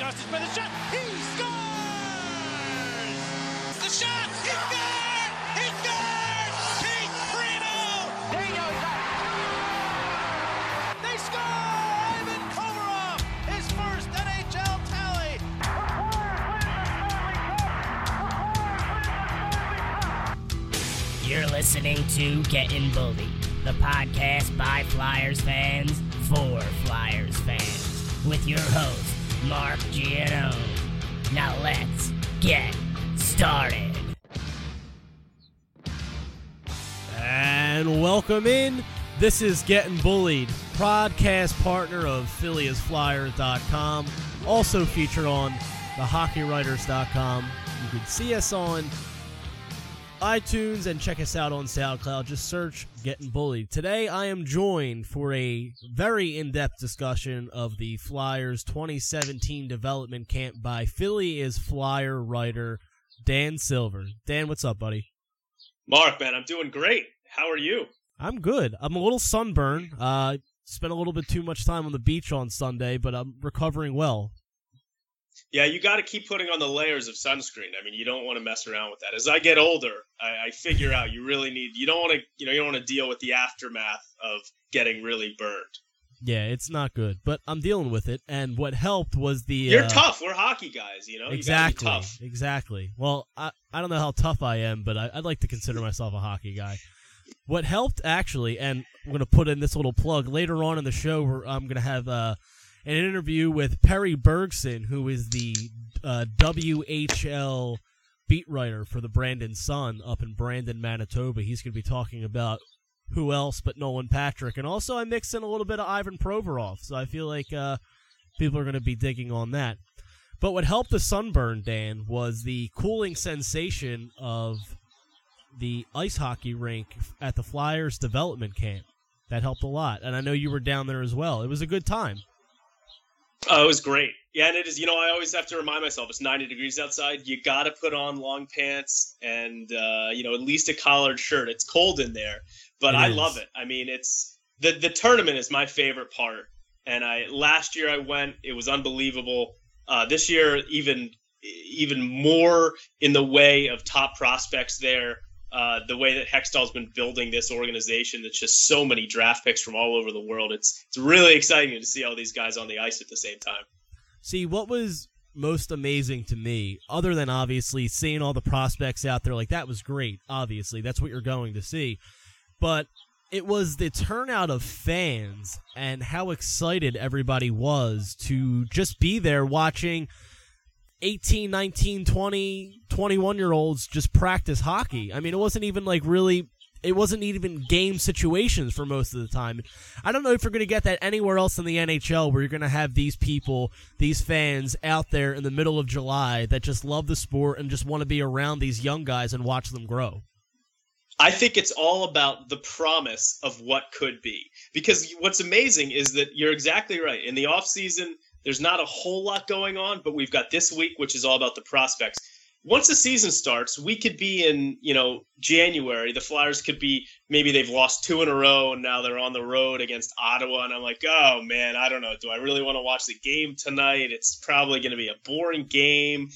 By the shot. He scores! The shot! He scored! He! Keith Primeau! They score! Ivan Komarov! His first NHL tally! You're listening to Getting Bullied, the podcast by Flyers fans for Flyers fans, with your host, Mark Giano. Now let's get started. And welcome in. This is Getting Bullied, podcast partner of PhillyIsFlyers.com, also featured on thehockeywriters.com. You can see us on iTunes and check us out on SoundCloud. Just search Getting Bullied. Today I am joined for a very in depth discussion of the Flyers 2017 development camp by Philly is Flyer writer Dan Silver. Dan, what's up, buddy? Mark, man, I'm doing great. How are you? I'm good. I'm a little sunburned. Uh, spent a little bit too much time on the beach on Sunday, but I'm recovering well. Yeah, you got to keep putting on the layers of sunscreen. I mean, you don't want to mess around with that. As I get older, I, I figure out you really need. You don't want to, you know, you don't want to deal with the aftermath of getting really burned. Yeah, it's not good, but I'm dealing with it. And what helped was the You're uh, tough. We're hockey guys, you know. You exactly, tough. exactly. Well, I I don't know how tough I am, but I, I'd like to consider myself a hockey guy. What helped actually, and I'm going to put in this little plug later on in the show. Where I'm going to have uh, an interview with Perry Bergson, who is the uh, WHL beat writer for the Brandon Sun up in Brandon, Manitoba. He's going to be talking about who else but Nolan Patrick, and also I mixed in a little bit of Ivan Provorov. So I feel like uh, people are going to be digging on that. But what helped the sunburn, Dan, was the cooling sensation of the ice hockey rink at the Flyers development camp. That helped a lot, and I know you were down there as well. It was a good time. Oh, it was great. Yeah, and it is. You know, I always have to remind myself it's 90 degrees outside. You got to put on long pants and uh, you know at least a collared shirt. It's cold in there, but It I is. love it. I mean, it's the the tournament is my favorite part. And I last year I went, it was unbelievable. Uh, this year, even even more in the way of top prospects there. Uh, the way that Hextall's been building this organization, that's just so many draft picks from all over the world. It's it's really exciting to see all these guys on the ice at the same time. See, what was most amazing to me, other than obviously seeing all the prospects out there, like that was great. Obviously, that's what you're going to see. But it was the turnout of fans and how excited everybody was to just be there watching 18, 19, 20, 21 year olds just practice hockey. I mean, it wasn't even like really. It wasn't even game situations for most of the time. I don't know if you're going to get that anywhere else in the NHL where you're going to have these people, these fans out there in the middle of July that just love the sport and just want to be around these young guys and watch them grow. I think it's all about the promise of what could be. Because what's amazing is that you're exactly right. In the off season, there's not a whole lot going on, but we've got this week, which is all about the prospects. Once the season starts, we could be in, you know, January. The Flyers could be maybe they've lost two in a row and now they're on the road against Ottawa. And I'm like, oh man, I don't know. Do I really want to watch the game tonight? It's probably going to be a boring game.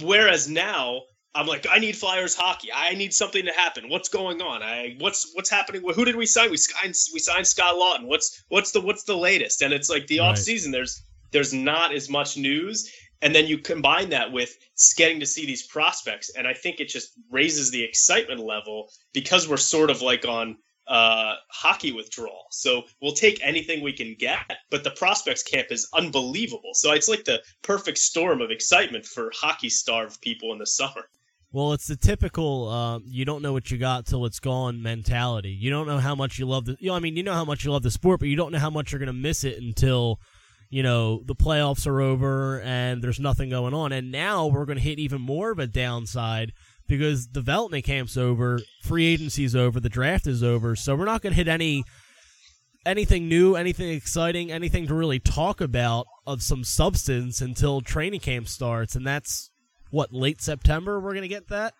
Whereas now, I'm like, I need Flyers hockey. I need something to happen. What's going on? I what's what's happening? Who did we sign? We signed we signed Scott Lawton. What's what's the what's the latest? And it's like the Right. off season. There's there's not as much news, and then you combine that with getting to see these prospects, and I think it just raises the excitement level because we're sort of like on uh, hockey withdrawal. So we'll take anything we can get, but the prospects camp is unbelievable. So it's like the perfect storm of excitement for hockey starved people in the summer. Well, it's the typical uh, you don't know what you got till it's gone mentality. You don't know how much you love the. You know, I mean, you know how much you love the sport, but you don't know how much you're going to miss it until you know the playoffs are over and there's nothing going on. And now we're going to hit even more of a downside because development camp's over, free agency's over, the draft is over, so we're not going to hit any anything new, anything exciting, anything to really talk about of some substance until training camp starts, and that's what late September. We're going to get that.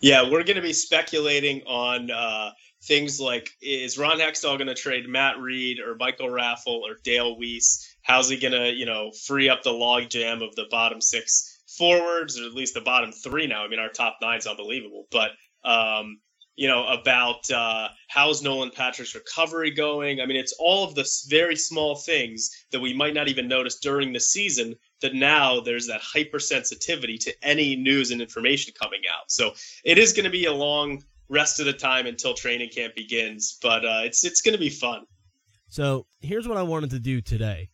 Yeah, we're going to be speculating on uh, things like is Ron Hextall going to trade Matt Read or Michael Raffl or Dale Weise? How's he going to, you know, free up the logjam of the bottom six forwards or at least the bottom three now? I mean, our top nine's unbelievable, but um, you know, about uh, how's Nolan Patrick's recovery going. I mean, it's all of the very small things that we might not even notice during the season that now there's that hypersensitivity to any news and information coming out. So it is going to be a long rest of the time until training camp begins, but uh, it's it's going to be fun. So here's what I wanted to do today.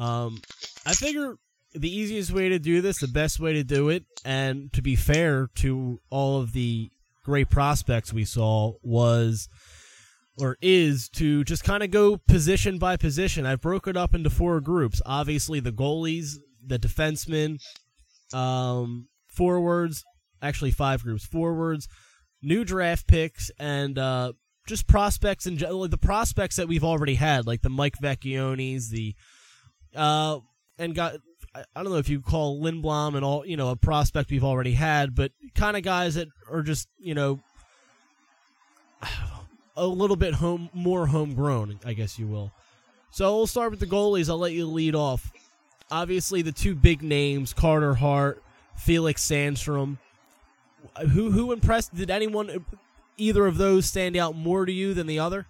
Um, I figure the easiest way to do this, the best way to do it, and to be fair to all of the great prospects we saw was or is to just kind of go position by position. I've broken up into four groups. Obviously, the goalies, the defensemen, um, forwards, actually five groups: forwards, new draft picks, and uh, just prospects in and the prospects that we've already had, like the Mike Vecchiones, the uh, and got I don't know if you call Lindblom and all, you know, a prospect we've already had, but kind of guys that are just, you know, a little bit home, more homegrown, I guess you will. So we'll start with the goalies. I'll let you lead off. Obviously, the two big names, Carter Hart, Felix Sandstrom. Who who impressed? Did anyone, either of those, stand out more to you than the other?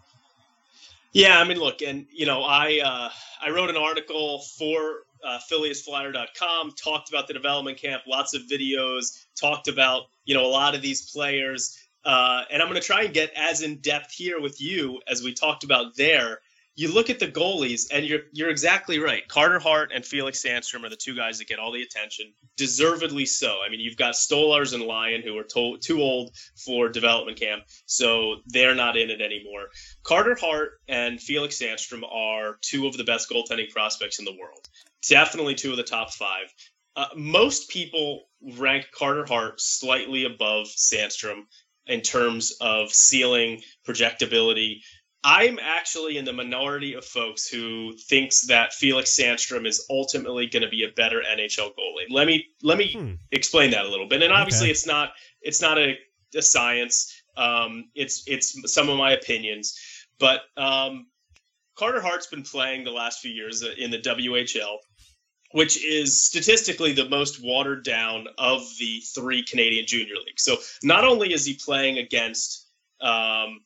Yeah, I mean, look, and you know, I uh, I wrote an article for uh, PhillyIsFlyers.com, talked about the development camp, lots of videos, talked about you know a lot of these players, uh, and I'm going to try and get as in depth here with you as we talked about there. You look at the goalies, and you're you're exactly right. Carter Hart and Felix Sandstrom are the two guys that get all the attention, deservedly so. I mean, you've got Stolarz and Lyon who are to- too old for development camp, so they're not in it anymore. Carter Hart and Felix Sandstrom are two of the best goaltending prospects in the world definitely two of the top five. Uh, most people rank Carter Hart slightly above Sandstrom in terms of ceiling, projectability. I'm actually in the minority of folks who thinks that Felix Sandstrom is ultimately going to be a better NHL goalie. Let me let me hmm. explain that a little bit. And obviously, okay. it's not it's not a, a science. Um, it's it's some of my opinions, but um, Carter Hart's been playing the last few years in the WHL which is statistically the most watered down of the three Canadian junior leagues. So not only is he playing against um,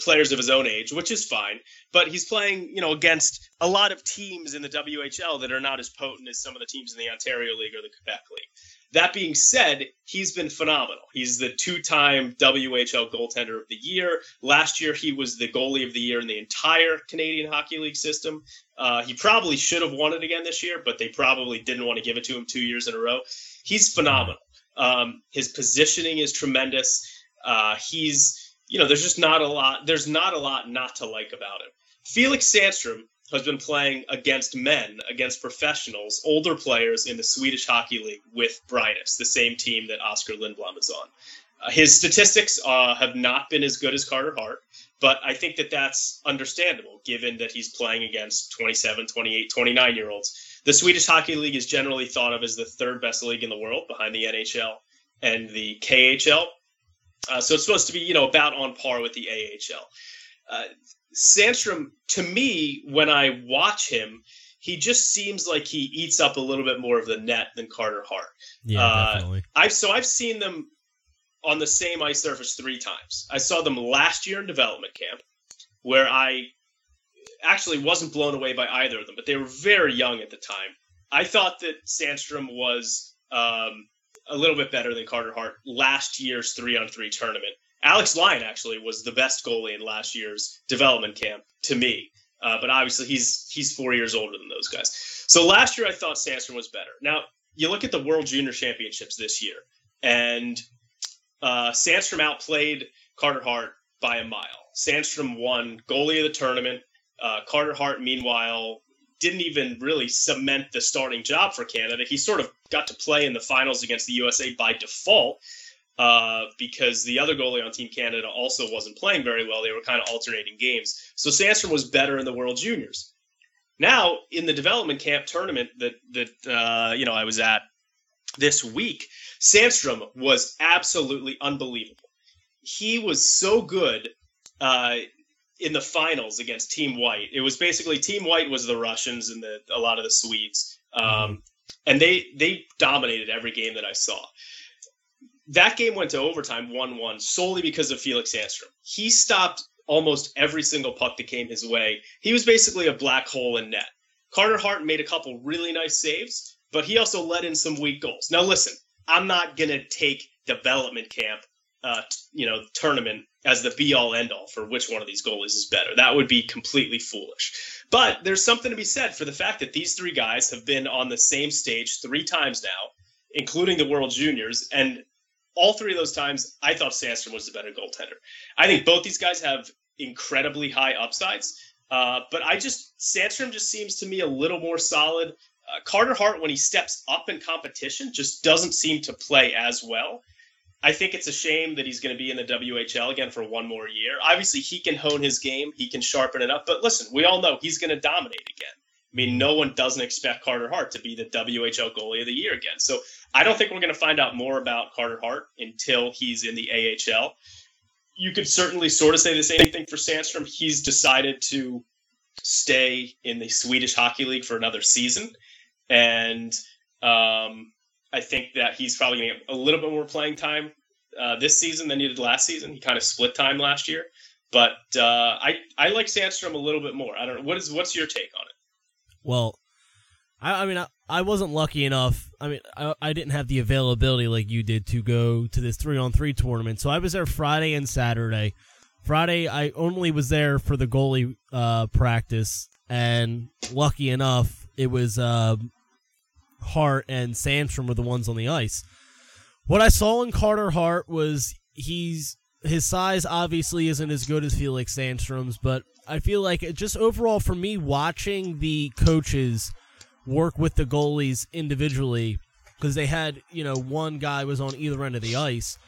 players of his own age, which is fine, but he's playing, you know, against a lot of teams in the WHL that are not as potent as some of the teams in the Ontario League or the Quebec League. That being said, he's been phenomenal. He's the two-time WHL goaltender of the year. Last year, he was the goalie of the year in the entire Canadian Hockey League system. Uh, he probably should have won it again this year, but they probably didn't want to give it to him two years in a row. He's phenomenal. Um, his positioning is tremendous. Uh, he's, you know, there's just not a lot. There's not a lot not to like about him. Felix Sandstrom has been playing against men, against professionals, older players in the Swedish Hockey League with Brynäs, the same team that Oscar Lindblom is on. Uh, his statistics uh, have not been as good as Carter Hart, but I think that that's understandable given that he's playing against 27, 28, 29 year olds. The Swedish Hockey League is generally thought of as the third best league in the world behind the NHL and the KHL. Uh, so it's supposed to be, you know, about on par with the AHL. Uh, Sandstrom, to me, when I watch him, he just seems like he eats up a little bit more of the net than Carter Hart. Yeah, uh, definitely. I've so I've seen them on the same ice surface three times. I saw them last year in development camp, where I actually wasn't blown away by either of them, but they were very young at the time. I thought that Sandstrom was um, a little bit better than Carter Hart last year's three on three tournament. Alex Lyon actually was the best goalie in last year's development camp to me. Uh, but obviously he's he's four years older than those guys. So last year I thought Sandstrom was better. Now you look at the World Junior Championships this year, and uh, Sandstrom outplayed Carter Hart by a mile. Sandstrom won goalie of the tournament. Uh, Carter Hart, meanwhile, didn't even really cement the starting job for Canada. He sort of got to play in the finals against the USA by default uh, because the other goalie on Team Canada also wasn't playing very well. They were kind of alternating games. So Sandstrom was better in the World Juniors. Now in the development camp tournament that that uh, you know I was at this week, Sandstrom was absolutely unbelievable. He was so good uh, in the finals against Team White. It was basically Team White was the Russians and the a lot of the Swedes, um, and they they dominated every game that I saw. That game went to overtime, one one, solely because of Felix Sandstrom. He stopped almost every single puck that came his way. He was basically a black hole in net. Carter Hart made a couple really nice saves, but he also let in some weak goals. Now, listen, I'm not going to take development camp, uh, you know, tournament as the be all end all for which one of these goalies is better. That would be completely foolish. But there's something to be said for the fact that these three guys have been on the same stage three times now, including the World Juniors, and all three of those times, I thought Sandstrom was the better goaltender. I think both these guys have incredibly high upsides, uh, but I just Sandstrom just seems to me a little more solid. Uh, Carter Hart, when he steps up in competition, just doesn't seem to play as well. I think it's a shame that he's going to be in the WHL again for one more year. Obviously, he can hone his game, he can sharpen it up, but listen, we all know he's going to dominate again. I mean, no one doesn't expect Carter Hart to be the WHL goalie of the year again. So I don't think we're going to find out more about Carter Hart until he's in the AHL. You could certainly sort of say the same thing for Sandstrom. He's decided to stay in the Swedish Hockey League for another season. And um, I think that he's probably going to get a little bit more playing time uh, this season than he did last season. He kind of split time last year. But uh, I, I like Sandstrom a little bit more. I don't know. What is, what's your take on it? Well, I, I mean, I, I wasn't lucky enough. I mean, I, I didn't have the availability like you did to go to this three on three tournament. So I was there Friday and Saturday. Friday, I only was there for the goalie uh, practice, and lucky enough, it was uh, Hart and Sandstrom were the ones on the ice. What I saw in Carter Hart was he's his size obviously isn't as good as Felix Sandstrom's, but I feel like just overall for me watching the coaches work with the goalies individually because they had you know one guy was on either end of the ice.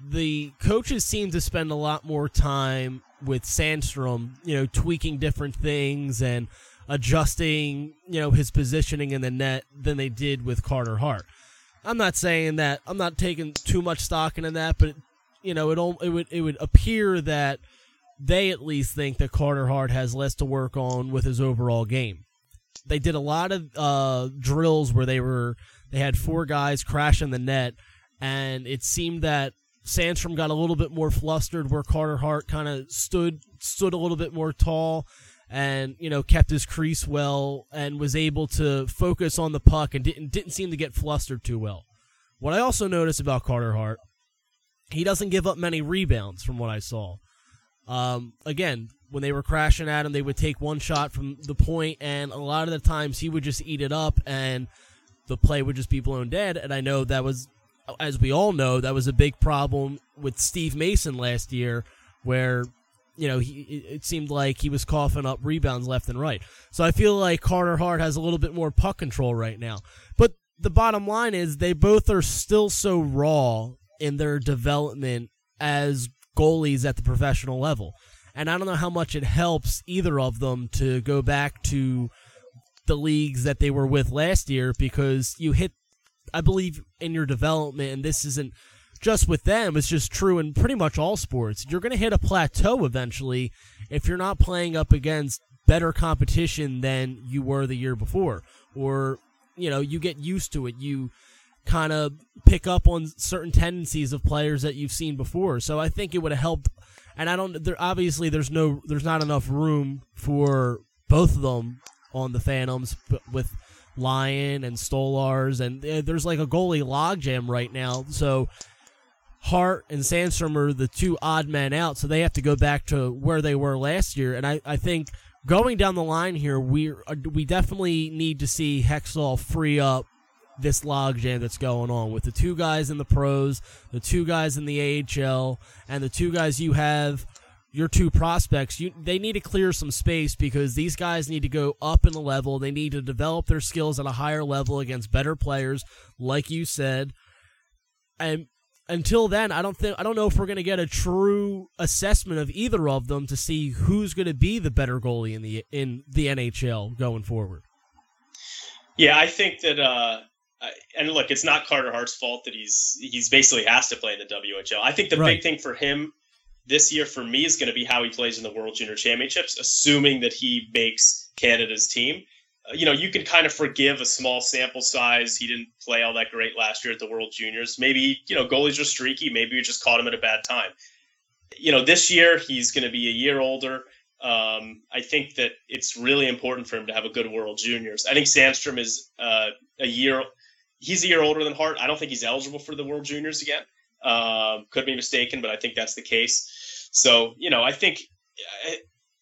The coaches seem to spend a lot more time with Sandstrom, you know, tweaking different things and adjusting, you know, his positioning in the net than they did with Carter Hart. I'm not saying that I'm not taking too much stock into that, but you know, it it would it would appear that they at least think that Carter Hart has less to work on with his overall game. They did a lot of uh, drills where they were they had four guys crash in the net, and it seemed that Sandstrom got a little bit more flustered, where Carter Hart kind of stood stood a little bit more tall, and you know kept his crease well, and was able to focus on the puck and didn't didn't seem to get flustered too well. What I also noticed about Carter Hart, he doesn't give up many rebounds from what I saw. Um, again, when they were crashing at him, they would take one shot from the point, and a lot of the times he would just eat it up, and the play would just be blown dead. And I know that was, as we all know, that was a big problem with Steve Mason last year, where you know he it seemed like he was coughing up rebounds left and right. So I feel like Carter Hart has a little bit more puck control right now. But the bottom line is they both are still so raw in their development as goalies at the professional level. And I don't know how much it helps either of them to go back to the leagues that they were with last year because you hit, I believe, in your development, and this isn't just with them, it's just true in pretty much all sports. You're going to hit a plateau eventually if you're not playing up against better competition than you were the year before. Or, you know, you get used to it. You kind of pick up on certain tendencies of players that you've seen before. So I think it would have helped. And I don't. There obviously there's no there's not enough room for both of them on the Phantoms with Lyon and Stolarz, and eh, there's like a goalie logjam right now. So Hart and Sandstrom are the two odd men out, so they have to go back to where they were last year. And I, I think going down the line here, we we definitely need to see Hextall free up this logjam that's going on with the two guys in the pros, the two guys in the AHL, and the two guys you have, your two prospects. You they need to clear some space because these guys need to go up in the level. They need to develop their skills at a higher level against better players, like you said. And until then, I don't think I don't know if we're going to get a true assessment of either of them to see who's going to be the better goalie in the in the NHL going forward. Yeah, I think that uh, and look, it's not Carter Hart's fault that he's he's basically has to play in the WHL. I think the Right. big thing for him this year for me is going to be how he plays in the World Junior Championships, assuming that he makes Canada's team. Uh, you know, you can kind of forgive a small sample size. He didn't play all that great last year at the World Juniors. Maybe, you know, goalies are streaky. Maybe you just caught him at a bad time. You know, this year he's going to be a year older. Um, I think that it's really important for him to have a good World Juniors. I think Sandstrom is uh, a year. He's a year older than Hart. I don't think he's eligible for the World Juniors again. Um, could be mistaken, but I think that's the case. So you know, I think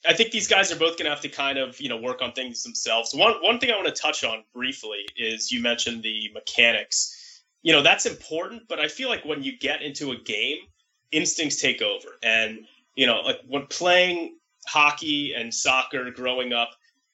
I, think these guys are both going to have to kind of you know work on things themselves. One one thing I want to touch on briefly is you mentioned the mechanics. You know that's important, but I feel like when you get into a game, instincts take over, and you know like when playing hockey and soccer growing up,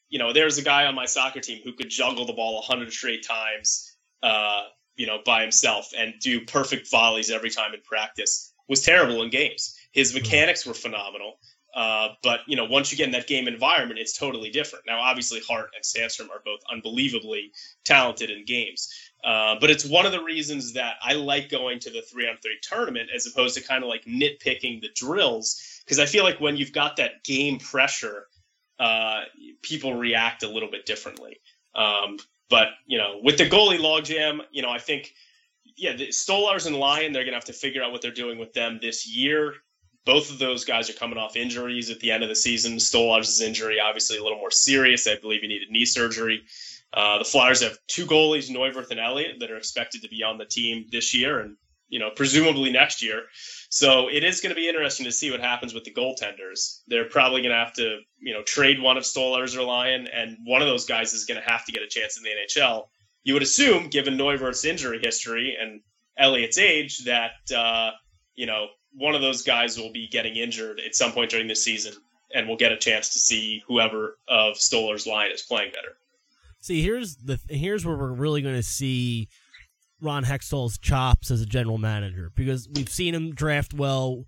you know, there's a guy on my soccer team who could juggle the ball 100 straight times, uh, you know, by himself and do perfect volleys every time in practice. Was terrible in games. His hmm. mechanics were phenomenal. Uh, but you know, once you get in that game environment, it's totally different. Now, obviously, Hart and Sandstrom are both unbelievably talented in games. Uh, but it's one of the reasons that I like going to the three on three tournament as opposed to kind of like nitpicking the drills because I feel like when you've got that game pressure, uh, people react a little bit differently. Um, but you know, with the goalie logjam, you know, I think yeah, the Stolarz and Lyon, they're gonna have to figure out what they're doing with them this year. Both of those guys are coming off injuries at the end of the season. Stolarz's injury, obviously, a little more serious. I believe he needed knee surgery. Uh, the Flyers have two goalies, Neuwirth and Elliott, that are expected to be on the team this year and you know presumably next year. So it is going to be interesting to see what happens with the goaltenders. They're probably going to have to, you know, trade one of Stolarz or Lyon, and one of those guys is going to have to get a chance in the NHL. You would assume, given Neuwirth's injury history and Elliott's age, that uh, you know one of those guys will be getting injured at some point during the season, and we'll get a chance to see whoever of Stolarz Lyon is playing better. See, here's the here's where we're really going to see Ron Hextall's chops as a general manager because we've seen him draft well.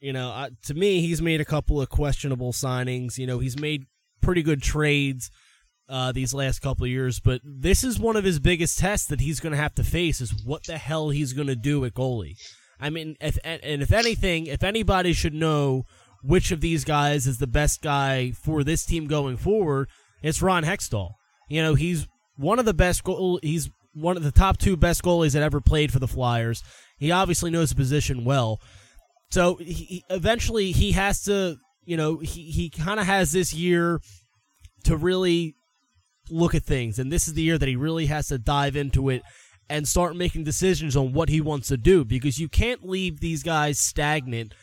You know, uh, to me, he's made a couple of questionable signings. You know, he's made pretty good trades uh, these last couple of years, but this is one of his biggest tests that he's going to have to face: is what the hell he's going to do at goalie. I mean, if, and if anything, if anybody should know which of these guys is the best guy for this team going forward, it's Ron Hextall. You know, he's one of the best goal. He's one of the top two best goalies that ever played for the Flyers. He obviously knows the position well. So he, eventually he has to, you know, he, he kind of has this year to really look at things. And this is the year that he really has to dive into it and start making decisions on what he wants to do because you can't leave these guys stagnant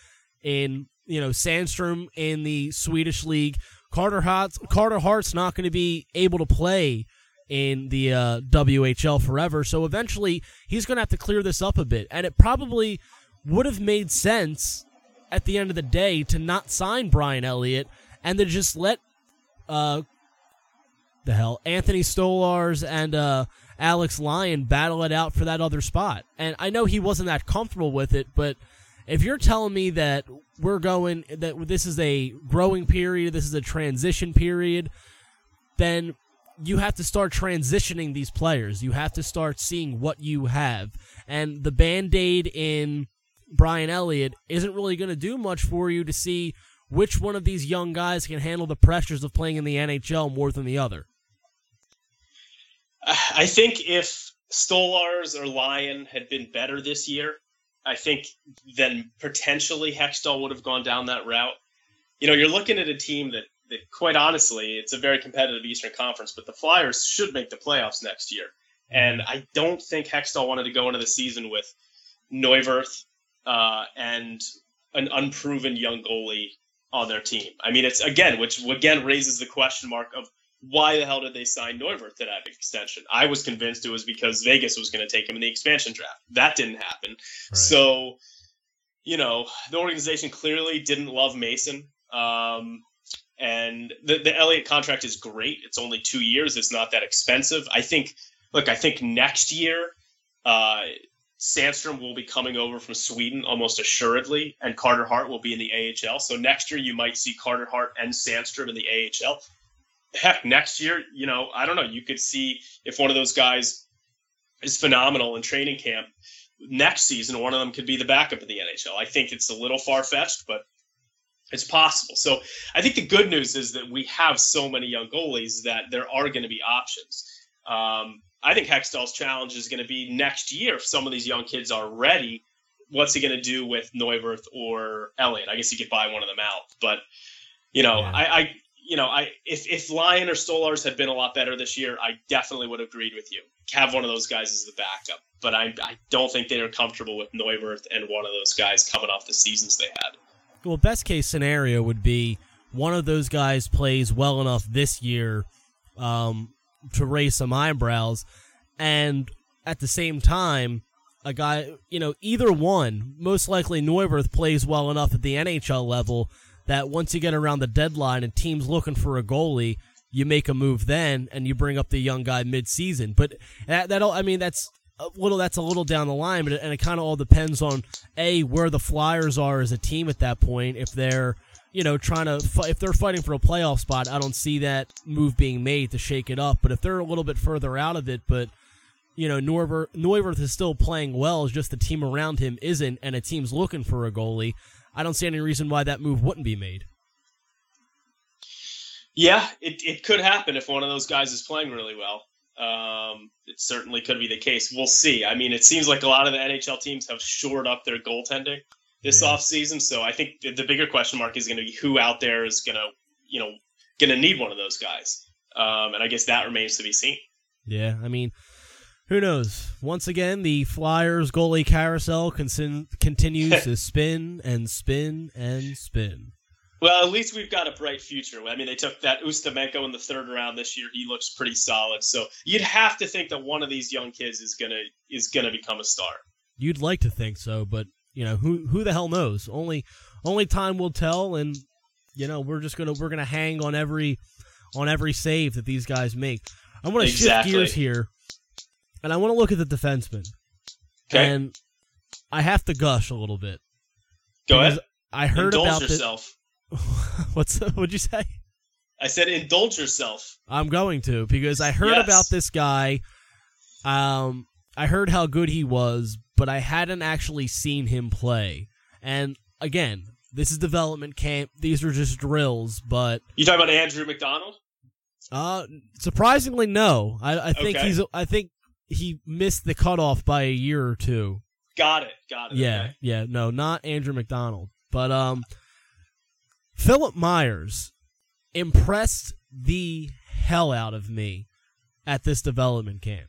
in, you know, Sandstrom in the Swedish league. Carter Hart's, Carter Hart's not going to be able to play in the uh, WHL forever. So eventually, he's going to have to clear this up a bit. And it probably would have made sense at the end of the day to not sign Brian Elliott and to just let uh, the hell Anthony Stolarz and uh, Alex Lyon battle it out for that other spot. And I know he wasn't that comfortable with it, but if you're telling me that we're going that this is a growing period, this is a transition period, then you have to start transitioning these players. You have to start seeing what you have. And the band aid in Brian Elliott isn't really going to do much for you to see which one of these young guys can handle the pressures of playing in the NHL more than the other. I think if Stolarz or Lyon had been better this year, I think then potentially Hextall would have gone down that route. You know, you're looking at a team that that quite honestly, it's a very competitive Eastern Conference, but the Flyers should make the playoffs next year. And I don't think Hextall wanted to go into the season with Neuwirth uh, and an unproven young goalie on their team. I mean, it's again, which again raises the question mark of why the hell did they sign Neuwirth to that extension? I was convinced it was because Vegas was going to take him in the expansion draft. That didn't happen. Right. So, you know, the organization clearly didn't love Mason. Um, and the, the Elliott contract is great. It's only two years. It's not that expensive. I think, look, I think next year, uh, Sandstrom will be coming over from Sweden almost assuredly, and Carter Hart will be in the AHL. So next year, you might see Carter Hart and Sandstrom in the AHL. Heck, next year, you know, I don't know. You could see if one of those guys is phenomenal in training camp next season, one of them could be the backup in the NHL. I think it's a little far fetched, but It's possible. So I think the good news is that we have so many young goalies that there are going to be options. Um, I think Hextall's challenge is going to be next year if some of these young kids are ready. What's he going to do with Neuwirth or Elliott? I guess he could buy one of them out, but you know, Yeah. I, I, you know, I if if Lyon or Stolarz had been a lot better this year, I definitely would have agreed with you. Have one of those guys as the backup, but I I don't think they are comfortable with Neuwirth and one of those guys coming off the seasons they had. Well, best case scenario would be one of those guys plays well enough this year um, to raise some eyebrows, and at the same time, a guy, you know, either one, most likely Neuwirth plays well enough at the NHL level that once you get around the deadline and teams looking for a goalie, you make a move then and you bring up the young guy mid-season. But that, that I mean, that's a little that's a little down the line, but it, and it kind of all depends on a where the Flyers are as a team at that point. If they're you know trying to if they're fighting for a playoff spot, I don't see that move being made to shake it up. But if they're a little bit further out of it, but you know Neuwirth is still playing well, it's just the team around him isn't, and a team's looking for a goalie. I don't see any reason why that move wouldn't be made. Yeah, it, it could happen if one of those guys is playing really well. Um, it certainly could be the case. We'll see. I mean, it seems like a lot of the NHL teams have shored up their goaltending this Yeah. offseason. So I think the, the bigger question mark is going to be who out there is going to, you know, going to need one of those guys. Um, and I guess that remains to be seen. Yeah, I mean, who knows? Once again, the Flyers goalie carousel con- continues to spin and spin and spin. Well, at least we've got a bright future. I mean, they took that Ustimenko in the third round this year. He looks pretty solid. So you'd have to think that one of these young kids is gonna is gonna become a star. You'd like to think so, but you know who who the hell knows? Only only time will tell, and you know we're just gonna we're gonna hang on every on every save that these guys make. I want to Exactly. shift gears here, and I want to look at the defensemen, Okay, and I have to gush a little bit. go ahead. I heard Indulge about yourself. what's what'd you say? I said indulge yourself. I'm going to because I heard Yes. about this guy. Um, I heard how good he was, but I hadn't actually seen him play. And again, this is development camp. These are just drills, but You talking about Andrew MacDonald? uh, surprisingly, no. I, I think Okay. he's. I think he missed the cutoff by a year or two. Got it. Got it. Yeah, okay. yeah, no, not Andrew MacDonald, but um, Philippe Myers impressed the hell out of me at this development camp.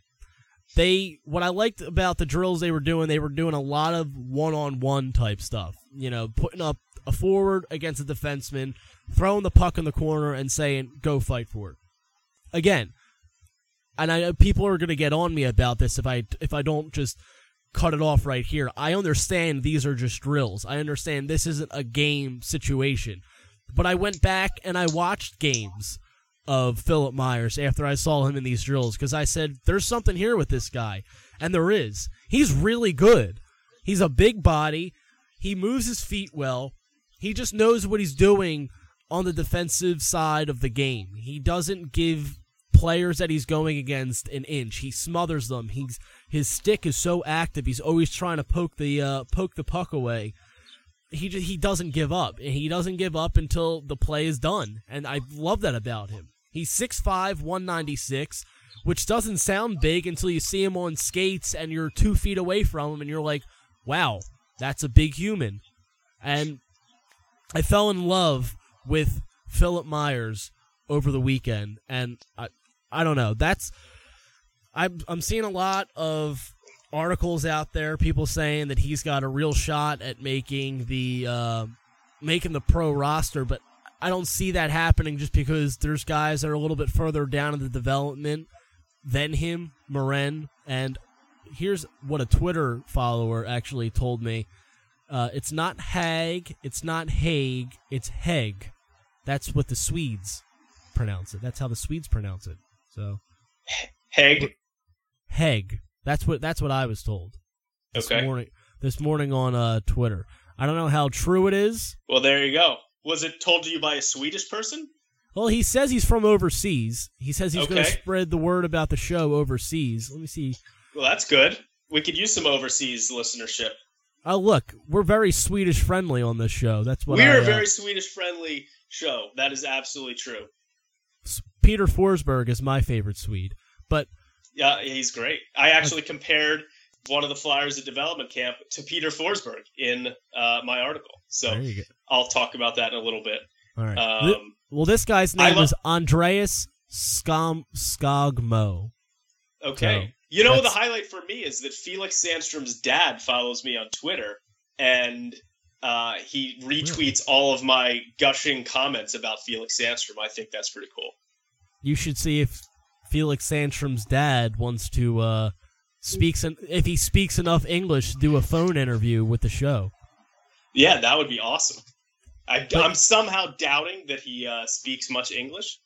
They, what I liked about the drills they were doing, they were doing a lot of one-on-one type stuff. You know, putting up a forward against a defenseman, throwing the puck in the corner, and saying, "Go fight for it." Again, and I people are going to get on me about this if I if I don't just cut it off right here. I understand these are just drills. I understand this isn't a game situation. But I went back and I watched games of Philippe Myers after I saw him in these drills because I said, there's something here with this guy. And there is. He's really good. He's a big body. He moves his feet well. He just knows what he's doing on the defensive side of the game. He doesn't give players that he's going against an inch. He smothers them. He's his stick is so active. He's always trying to poke the uh, poke the puck away. He just, he doesn't give up. And he doesn't give up until the play is done. And I love that about him. He's 6'5", 196, which doesn't sound big until you see him on skates and you're two feet away from him and you're like, wow, that's a big human. And I fell in love with Philippe Myers over the weekend, and I, I don't know. That's I'm I'm seeing a lot of articles out there, people saying that he's got a real shot at making the uh, making the pro roster, but I don't see that happening just because there's guys that are a little bit further down in the development than him, Morin, and here's what a Twitter follower actually told me. Uh, it's not Hag, it's not Haig, it's Heg. That's what the Swedes pronounce it. That's how the Swedes pronounce it. So Heg. Heg. That's what that's what I was told. This Okay. morning this morning on uh, Twitter. I don't know how true it is. Well, there you go. Was it told to you by a Swedish person? Well, he says he's from overseas. He says he's going to spread the word about the show overseas. Let me see. Well, that's good. We could use some overseas listenership. Oh, look, we're very Swedish friendly on this show. That's what We're I, a uh, very Swedish friendly show. That is absolutely true. Peter Forsberg is my favorite Swede, but Yeah, he's great. I actually compared one of the Flyers at development camp to Peter Forsberg in uh, my article. So there you go. I'll talk about that in a little bit. All right. Um, well, this guy's name lo- is Andreas Skam Skogmo. Okay. So, you know, the highlight for me is that Felix Sandstrom's dad follows me on Twitter, and uh, he retweets all of my gushing comments about Felix Sandstrom. I think that's pretty cool. You should see if Felix Sandstrom's dad wants to uh, speaks en- if he speaks enough English to do a phone interview with the show. Yeah, that would be awesome. I, I'm somehow doubting that he uh, speaks much English,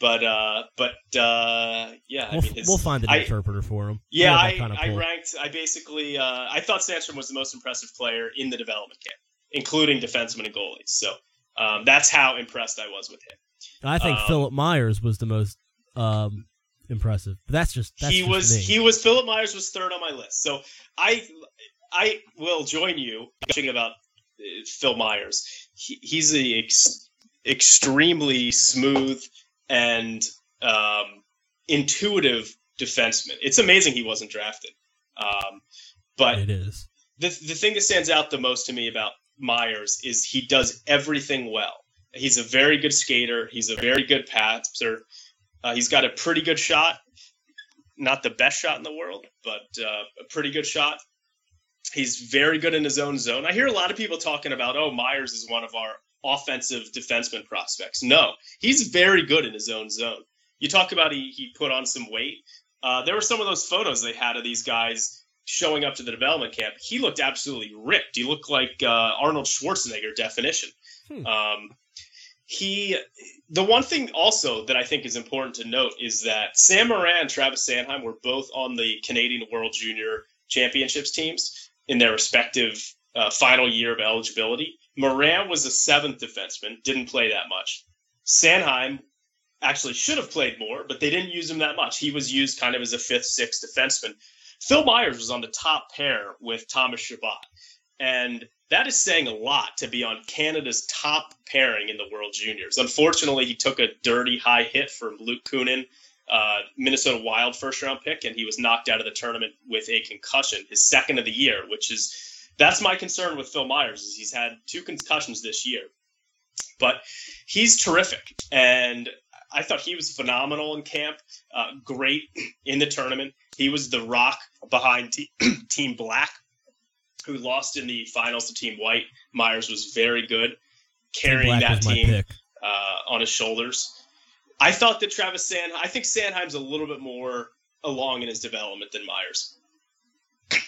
but uh, but uh, yeah, We'll, mean, his- we'll find an I- interpreter for him. Yeah, I, kind of I ranked. I basically uh, I thought Sandstrom was the most impressive player in the development camp, including defensemen and goalies. So um, that's how impressed I was with him. I think um, Philippe Myers was the most um, impressive. But that's just that's he just was me. he was Philippe Myers was third on my list. So I I will join you gushing about uh, Phil Myers. He, he's a ex- extremely smooth and um, intuitive defenseman. It's amazing he wasn't drafted. Um, but it is. the the thing that stands out the most to me about Myers is he does everything well. He's a very good skater. He's a very good passer. Uh, he's got a pretty good shot. Not the best shot in the world, but uh, a pretty good shot. He's very good in his own zone. I hear a lot of people talking about, oh, Myers is one of our offensive defenseman prospects. No, he's very good in his own zone. You talk about he, he put on some weight. Uh, there were some of those photos they had of these guys showing up to the development camp, he looked absolutely ripped. He looked like uh, Arnold Schwarzenegger definition. Hmm. Um, he, the one thing also that I think is important to note is that Sam Morin and Travis Sanheim were both on the Canadian World Junior Championships teams in their respective uh, final year of eligibility. Morin was a seventh defenseman, didn't play that much. Sanheim actually should have played more, but they didn't use him that much. He was used kind of as a fifth, sixth defenseman. Phil Myers was on the top pair with Thomas Chabot. And that is saying a lot to be on Canada's top pairing in the World Juniors. Unfortunately, he took a dirty high hit from Luke Kunin, uh, Minnesota Wild first round pick, and he was knocked out of the tournament with a concussion, his second of the year, which is that's my concern with Phil Myers is he's had two concussions this year. But he's terrific. And I thought he was phenomenal in camp, uh, great in the tournament. He was the rock behind te- Team Black, who lost in the finals to Team White. Myers was very good, carrying that team uh, on his shoulders. I thought that Travis San, I think Sanheim's a little bit more along in his development than Myers.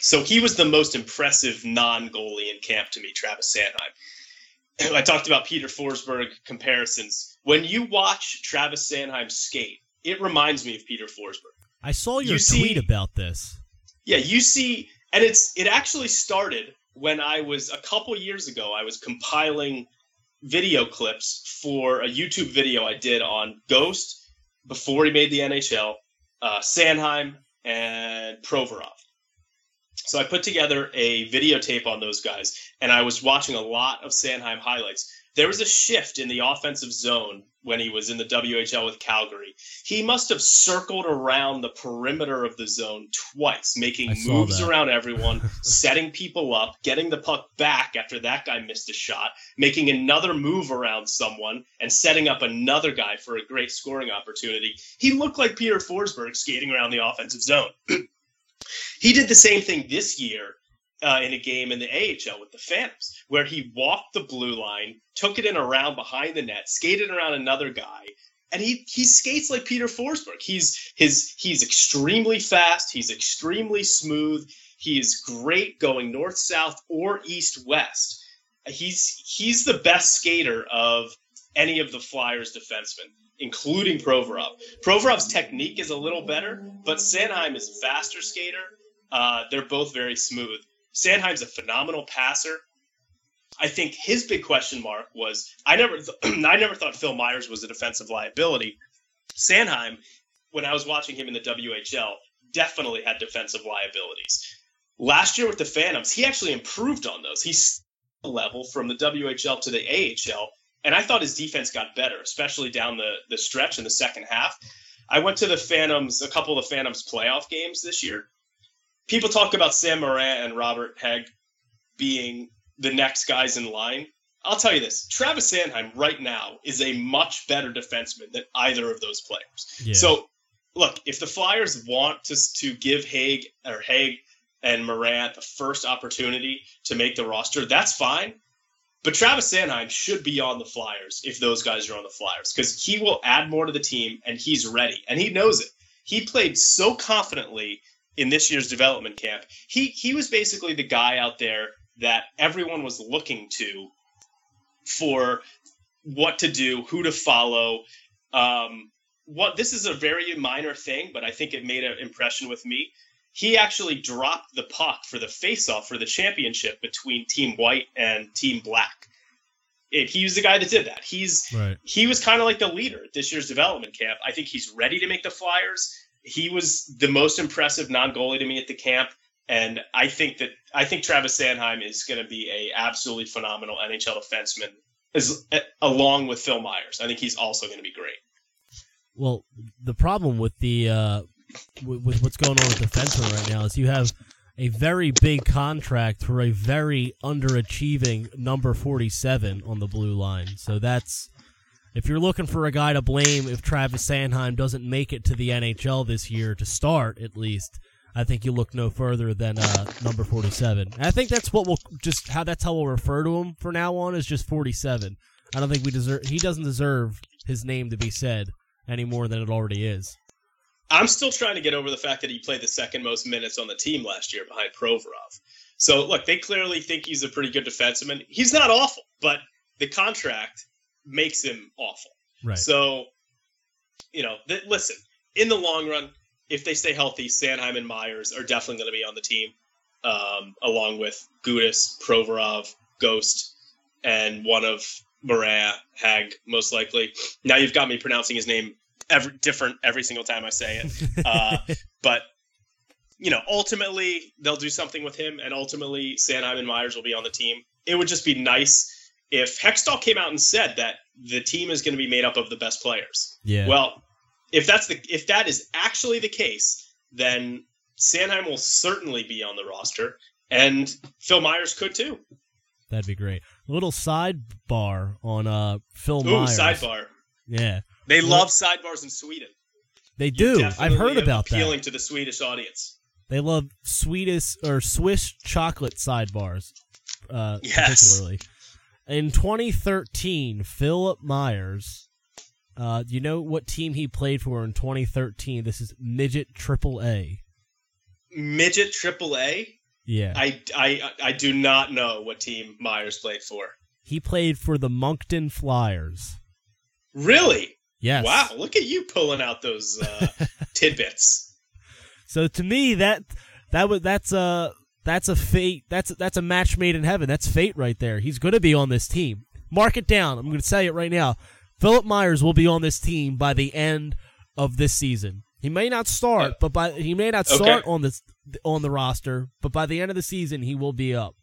So he was the most impressive non-goalie in camp to me, Travis Sanheim. I talked about Peter Forsberg comparisons. When you watch Travis Sanheim skate, it reminds me of Peter Forsberg. I saw your you see- tweet about this. Yeah, you see, and it's it actually started when I was a couple years ago. I was compiling video clips for a YouTube video I did on Ghost before he made the NHL, uh, Sanheim, and Provorov. So I put together a videotape on those guys, and I was watching a lot of Sanheim highlights. There was a shift in the offensive zone when he was in the WHL with Calgary. He must have circled around the perimeter of the zone twice, making moves that. around everyone, setting people up, getting the puck back after that guy missed a shot, making another move around someone, and setting up another guy for a great scoring opportunity. He looked like Peter Forsberg skating around the offensive zone. he did the same thing this year uh, in a game in the AHL with the Phantoms, where he walked the blue line, took it in around behind the net, skated around another guy, and he he skates like Peter Forsberg. He's his he's extremely fast. He's extremely smooth. He is great going north south or east west. He's he's the best skater of any of the Flyers defensemen, including Provorov. Provorov's technique is a little better, but Sanheim is a faster skater. Uh, they're both very smooth. Sanheim's a phenomenal passer. I think his big question mark was I never th- I never thought Phil Myers was a defensive liability. Sanheim, when I was watching him in the WHL, definitely had defensive liabilities. last year with the Phantoms, he actually improved on those. He's level from the WHL to the AHL, and I thought his defense got better, especially down the the stretch in the second half. I went to the Phantoms, a couple of the Phantoms playoff games this year. People talk about Sam Morin and Robert Hagg being the next guys in line. I'll tell you this: Travis Sanheim right now is a much better defenseman than either of those players. Yeah. So, look, if the Flyers want to to give Haig or Haig and Morin the first opportunity to make the roster, that's fine. But Travis Sanheim should be on the Flyers if those guys are on the Flyers because he will add more to the team and he's ready and he knows it. He played so confidently in this year's development camp. He he was basically the guy out there that everyone was looking to for what to do, who to follow. Um, what this is a very minor thing, but I think it made an impression with me. He actually dropped the puck for the face-off for the championship between Team White and Team Black. It, he was the guy that did that. He's Right. he was kind of like the leader at this year's development camp. I think he's ready to make the Flyers. He was the most impressive non-goalie to me at the camp, and I think that I think Travis Sanheim is going to be a absolutely phenomenal NHL defenseman, as along with Phil Myers. I think he's also going to be great. Well, the problem with the uh, with, what's going on with defensemen right now is you have a very big contract for a very underachieving number 47 on the blue line. So that's if you're looking for a guy to blame if Travis Sanheim doesn't make it to the NHL this year to start at least, I think you look no further than uh, number 47. And I think that's what we'll just how that's how we'll refer to him from now on is just 47. I don't think we deserve he doesn't deserve his name to be said any more than it already is. I'm still trying to get over the fact that he played the second most minutes on the team last year behind Provorov. So look, they clearly think he's a pretty good defenseman. He's not awful, but the contract makes him awful. Right. So, you know, th- listen, in the long run, if they stay healthy, Sanheim and Myers are definitely going to be on the team, um, along with Gudas, Provorov, Ghost, and one of Morin, Hagg, most likely. Now you've got me pronouncing his name every different every single time I say it. Uh, but you know, ultimately they'll do something with him, and ultimately Sanheim and Myers will be on the team. It would just be nice if Hextall came out and said that the team is going to be made up of the best players. yeah. Well, if that's the if that is actually the case, then Sanheim will certainly be on the roster, and Phil Myers could too. That'd be great. A little sidebar on uh Phil Myers. Ooh, Myers. sidebar. Yeah. They Well- love sidebars in Sweden. They do. I've heard about that. appealing to the Swedish audience. They love Swedish or Swiss chocolate sidebars, uh, Yes. particularly. In 2013, Philip Myers. Uh, you know what team he played for in 2013? This is midget triple A. Midget Triple A. Yeah, I, I I do not know what team Myers played for. he played for the Moncton Flyers. Really? Yes. Wow! Look at you pulling out those uh, tidbits. So to me, that that was that's a that's a fate. That's that's a match made in heaven. That's fate right there. He's going to be on this team. Mark it down. I'm going to tell you it right now. Philip Myers will be on this team by the end of this season. He may not start, Uh, but by he may not okay. start on this on the roster, but by the end of the season, he will be up.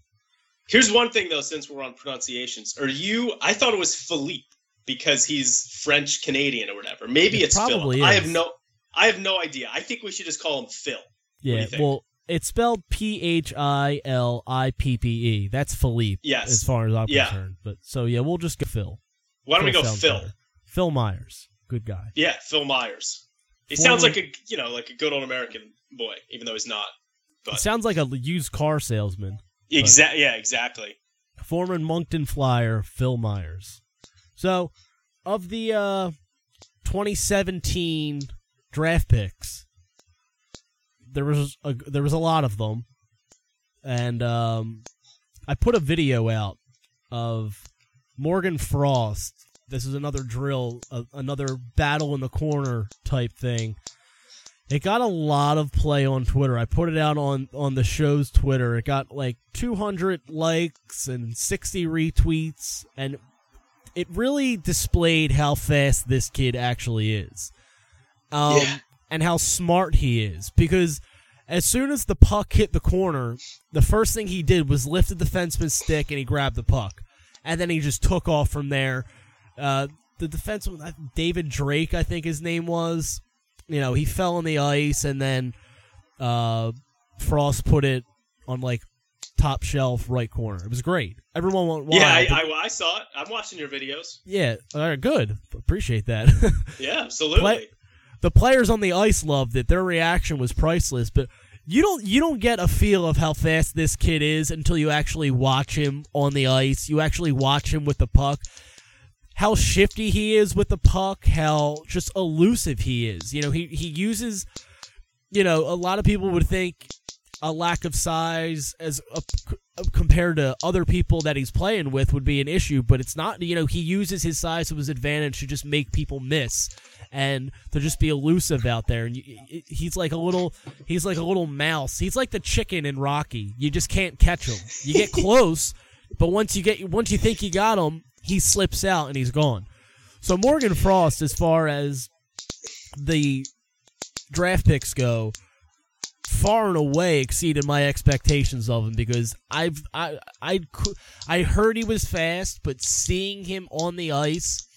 Here's one thing though, since we're on pronunciations, are you? I thought it was Philippe because he's French Canadian or whatever. Maybe It it's probably Philip. I have no. I have no idea. I think we should just call him Phil. Yeah, well, it's spelled P H I L I P P E. That's Philippe, Yes. as far as I'm Yeah. concerned. But so yeah, we'll just go Phil. Why don't we go Phil? better. Phil Myers, good guy. Yeah, Phil Myers. He Former- sounds like a you know like a good old American boy, even though he's not. He But sounds like a used car salesman. exactly. Yeah, exactly. Former Moncton Flyer, Phil Myers. So, of the uh, 2017 draft picks, there was a, there was a lot of them, and um, I put a video out of Morgan Frost. This is another drill, uh, another battle in the corner type thing. It got a lot of play on Twitter. I put it out on on the show's Twitter. It got like 200 likes and 60 retweets, and it really displayed how fast this kid actually is, um, Yeah. And how smart he is. Because As soon as the puck hit the corner, the first thing he did was lift the defenseman's stick and he grabbed the puck, and then he just took off from there. Uh, the defenseman, David Drake, I think his name was, you know, he fell on the ice and then uh, Frost put it on like top shelf right corner. It was great. Everyone went wild. yeah, I, but- I, I saw it. I'm watching your videos. yeah, all right, good. Appreciate that. Yeah, absolutely. Play- the players on the ice loved it. Their reaction was priceless, but you don't you don't get a feel of how fast this kid is until you actually watch him on the ice. You actually watch him with the puck. How shifty he is with the puck, how just elusive he is. You know, he he uses you know, a lot of people would think a lack of size as a, compared to other people that he's playing with would be an issue, but it's not. You know, he uses his size to his advantage to just make people miss and to just be elusive out there. And you, he's like a little, he's like a little mouse. He's like the chicken in Rocky. You just can't catch him. You get close, but once you get, once you think you got him, he slips out and he's gone. So Morgan Frost, as far as the draft picks go, far and away exceeded my expectations of him because I've I I I heard he was fast, but seeing him on the ice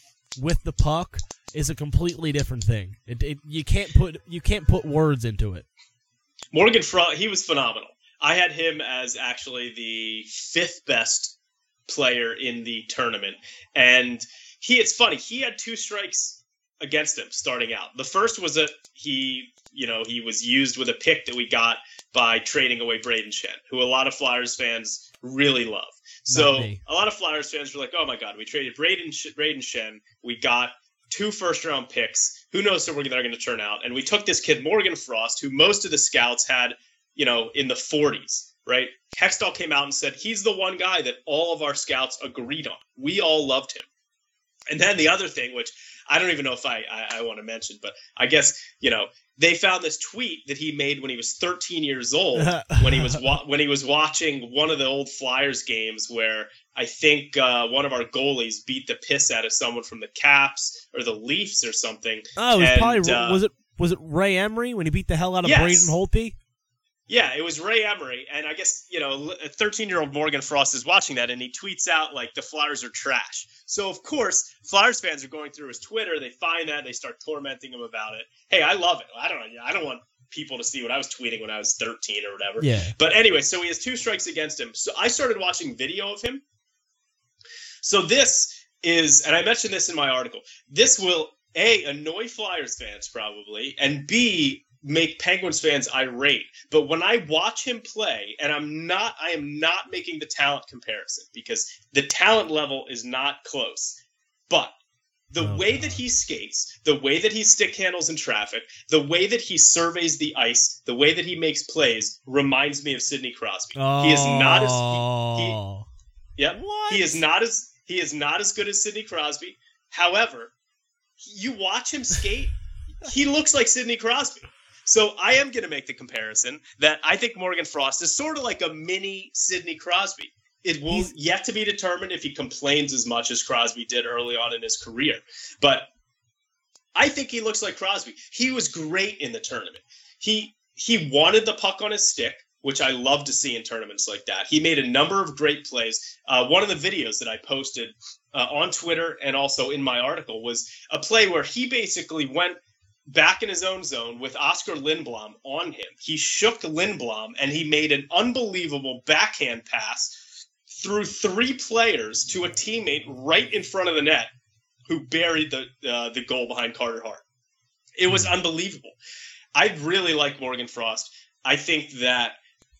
with the puck is a completely different thing. It, it, you can't put you can't put words into it. Morgan Frost, he was phenomenal. I had him as actually the fifth best player in the tournament, and he. It's funny. He had two strikes against him starting out. The first was that he, you know, he was used with a pick that we got by trading away Brayden Schenn, who a lot of Flyers fans really love. So a lot of Flyers fans were like, "Oh my God, we traded Braden Brayden Schenn. We got two first round picks. Who knows who they're going to turn out?" And we took this kid Morgan Frost, who most of the scouts had, you know, in the 40s. Right? Hextall came out and said he's the one guy that all of our scouts agreed on. We all loved him. And then the other thing, which I don't even know if I, I, I want to mention, but I guess you know they found this tweet that he made when he was 13 years old, when he was wa- when he was watching one of the old Flyers games where I think uh, one of our goalies beat the piss out of someone from the Caps or the Leafs or something. Oh, it was And, probably uh, was it was it Ray Emery when he beat the hell out of Yes. Braden Holtby? Yeah, it was Ray Emery, and I guess you know, 13 year old Morgan Frost is watching that, and he tweets out like the Flyers are trash. So of course, Flyers fans are going through his Twitter. They find that, they start tormenting him about it. Hey, I love it. I don't know. I don't want people to see what I was tweeting when I was 13 or whatever. Yeah. But anyway, so he has two strikes against him. So I started watching video of him. So this is, and I mentioned this in my article. This will a annoy Flyers fans probably, and b make Penguins fans irate. But when I watch him play, and I'm not, I am not making the talent comparison because the talent level is not close. But the Oh, way God. that he skates, the way that he stick handles in traffic, the way that he surveys the ice, the way that he makes plays reminds me of Sidney Crosby. He is not as he, he, Oh. Yep. What? He is not as he is not as good as Sidney Crosby. However, you watch him skate, he looks like Sidney Crosby. So I am going to make the comparison that I think Morgan Frost is sort of like a mini Sidney Crosby. It will He's- yet to be determined if he complains as much as Crosby did early on in his career. But I think he looks like Crosby. He was great in the tournament. He he wanted the puck on his stick, which I love to see in tournaments like that. He made a number of great plays. Uh, one of the videos that I posted uh, on Twitter and also in my article was a play where he basically went back in his own zone with Oskar Lindblom on him. He shook Lindblom and he made an unbelievable backhand pass through three players to a teammate right in front of the net who buried the uh, the goal behind Carter Hart. It was unbelievable. I really like Morgan Frost. I think that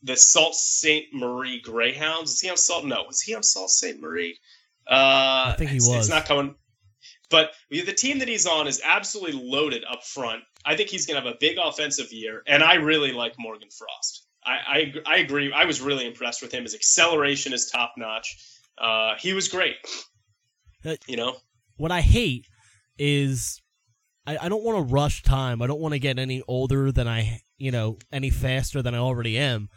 the Sault Ste. Marie Greyhounds is he on Sault? No, is he on Sault Ste. Marie? Uh, I think he was. It's not coming. But the team that he's on is absolutely loaded up front. I think he's going to have a big offensive year, and I really like Morgan Frost. I, I, I agree. I was really impressed with him. His acceleration is top notch. Uh, he was great. Uh, You know, what I hate is I, I don't want to rush time. I don't want to get any older than I, you know, any faster than I already am.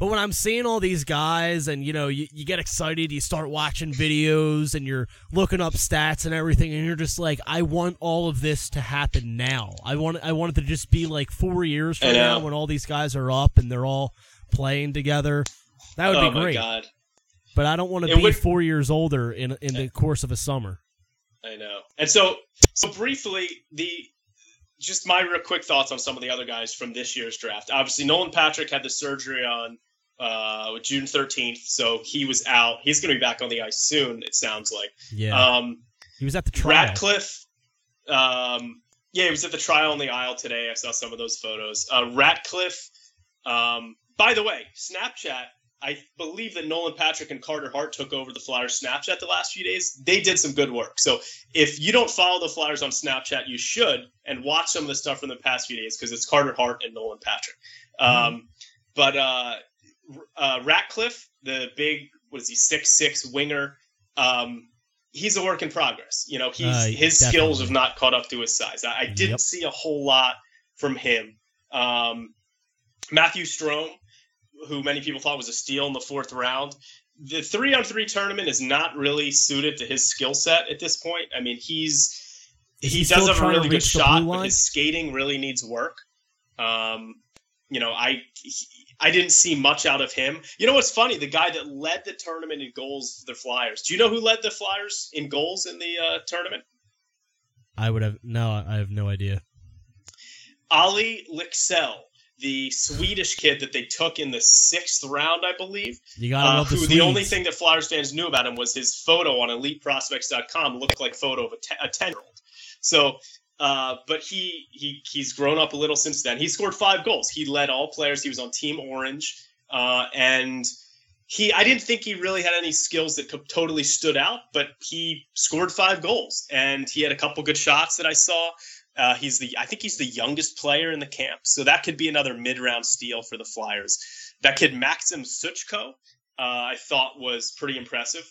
But when I'm seeing all these guys and you know you, you get excited, you start watching videos and you're looking up stats and everything, and you're just like, I want all of this to happen now. I want I want it to just be like four years from now when all these guys are up and they're all playing together. That would oh be my great. god, But I don't want to It be would- four years older in in the course of a summer. I know. And so, so briefly, the just my real quick thoughts on some of the other guys from this year's draft. Obviously, Nolan Patrick had the surgery on uh, June 13th, so he was out. He's going to be back on the ice soon. It sounds like. Yeah, Um, he was at the trial. Ratcliffe, um, yeah, he was at the trial on the aisle today. I saw some of those photos. Uh, Ratcliffe, um, by the way, Snapchat. I believe that Nolan Patrick and Carter Hart took over the Flyers Snapchat the last few days. They did some good work. So if you don't follow the Flyers on Snapchat, you should and watch some of the stuff from the past few days because it's Carter Hart and Nolan Patrick. Um, but uh, uh, Ratcliffe, the big, what is he, six six winger, um, he's a work in progress. You know, he's Uh, his definitely. skills have not caught up to his size. I, I didn't Yep. see a whole lot from him. Um, Matthew Strome, who many people thought was a steal in the fourth round. The three on three tournament is not really suited to his skill set at this point. I mean, he's Is he, he does have a really good shot, but his skating really needs work. Um, you know, I I didn't see much out of him. You know what's funny? The guy that led the tournament in goals for the Flyers. Do you know who led the Flyers in goals in the uh, tournament? I would have no, I have no idea. Olle Lycksell, the Swedish kid that they took in the sixth round, I believe. You gotta Uh, love the who the only thing that Flyers fans knew about him was his photo on EliteProspects.com looked like photo of a a ten year old. So, uh, but he he he's grown up a little since then. He scored five goals. He led all players. He was on Team Orange, uh, and he I didn't think he really had any skills that totally stood out, but he scored five goals and he had a couple good shots that I saw. Uh, he's the I think he's the youngest player in the camp, so that could be another mid round steal for the Flyers. That kid Maxim Sushko, uh, I thought was pretty impressive.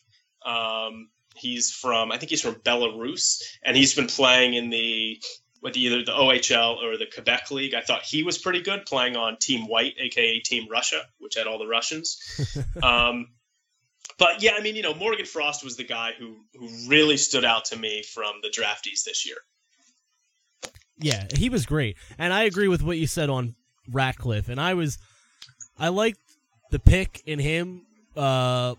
Um, he's from I think he's from Belarus, and he's been playing in the with either the OHL or the Quebec League. I thought he was pretty good playing on Team White, aka Team Russia, which had all the Russians. um, but yeah, I mean, you know, Morgan Frost was the guy who who really stood out to me from the draftees this year. Yeah, he was great, and I agree with what you said on Ratcliffe. And I was, I liked the pick in him, uh,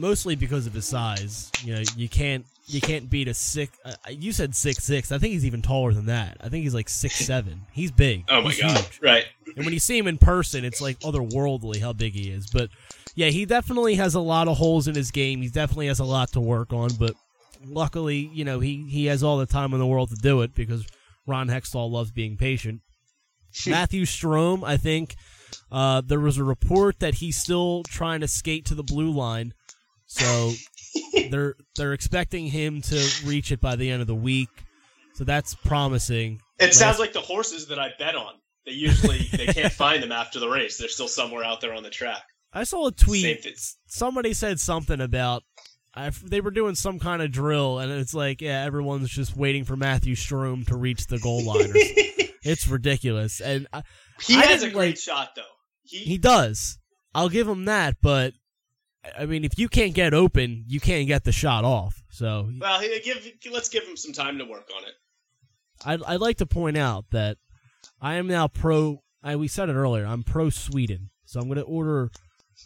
mostly because of his size. You know, you can't you can't beat a six. Uh, you said six six. I think he's even taller than that. I think he's like six seven. He's big. Oh my He's god! huge. Right. And when you see him in person, it's like otherworldly how big he is. But yeah, he definitely has a lot of holes in his game. He definitely has a lot to work on. But luckily, you know, he, he has all the time in the world to do it because Ron Hextall loves being patient. Matthew Strome, I think uh, there was a report that he's still trying to skate to the blue line. So they're they're expecting him to reach it by the end of the week. So that's promising. It sounds like the horses that I bet on. They usually they can't find them after the race. They're still somewhere out there on the track. I saw a tweet. Somebody said something about I they were doing some kind of drill, and it's like, yeah, everyone's just waiting for Matthew Strome to reach the goal line. it's ridiculous, and I, he I has a great like- shot though. He, he does. I'll give him that, but I mean, if you can't get open, you can't get the shot off. So well, give let's give him some time to work on it. I'd, I'd like to point out that I am now pro. I, we said it earlier. I'm pro Sweden, so I'm going to order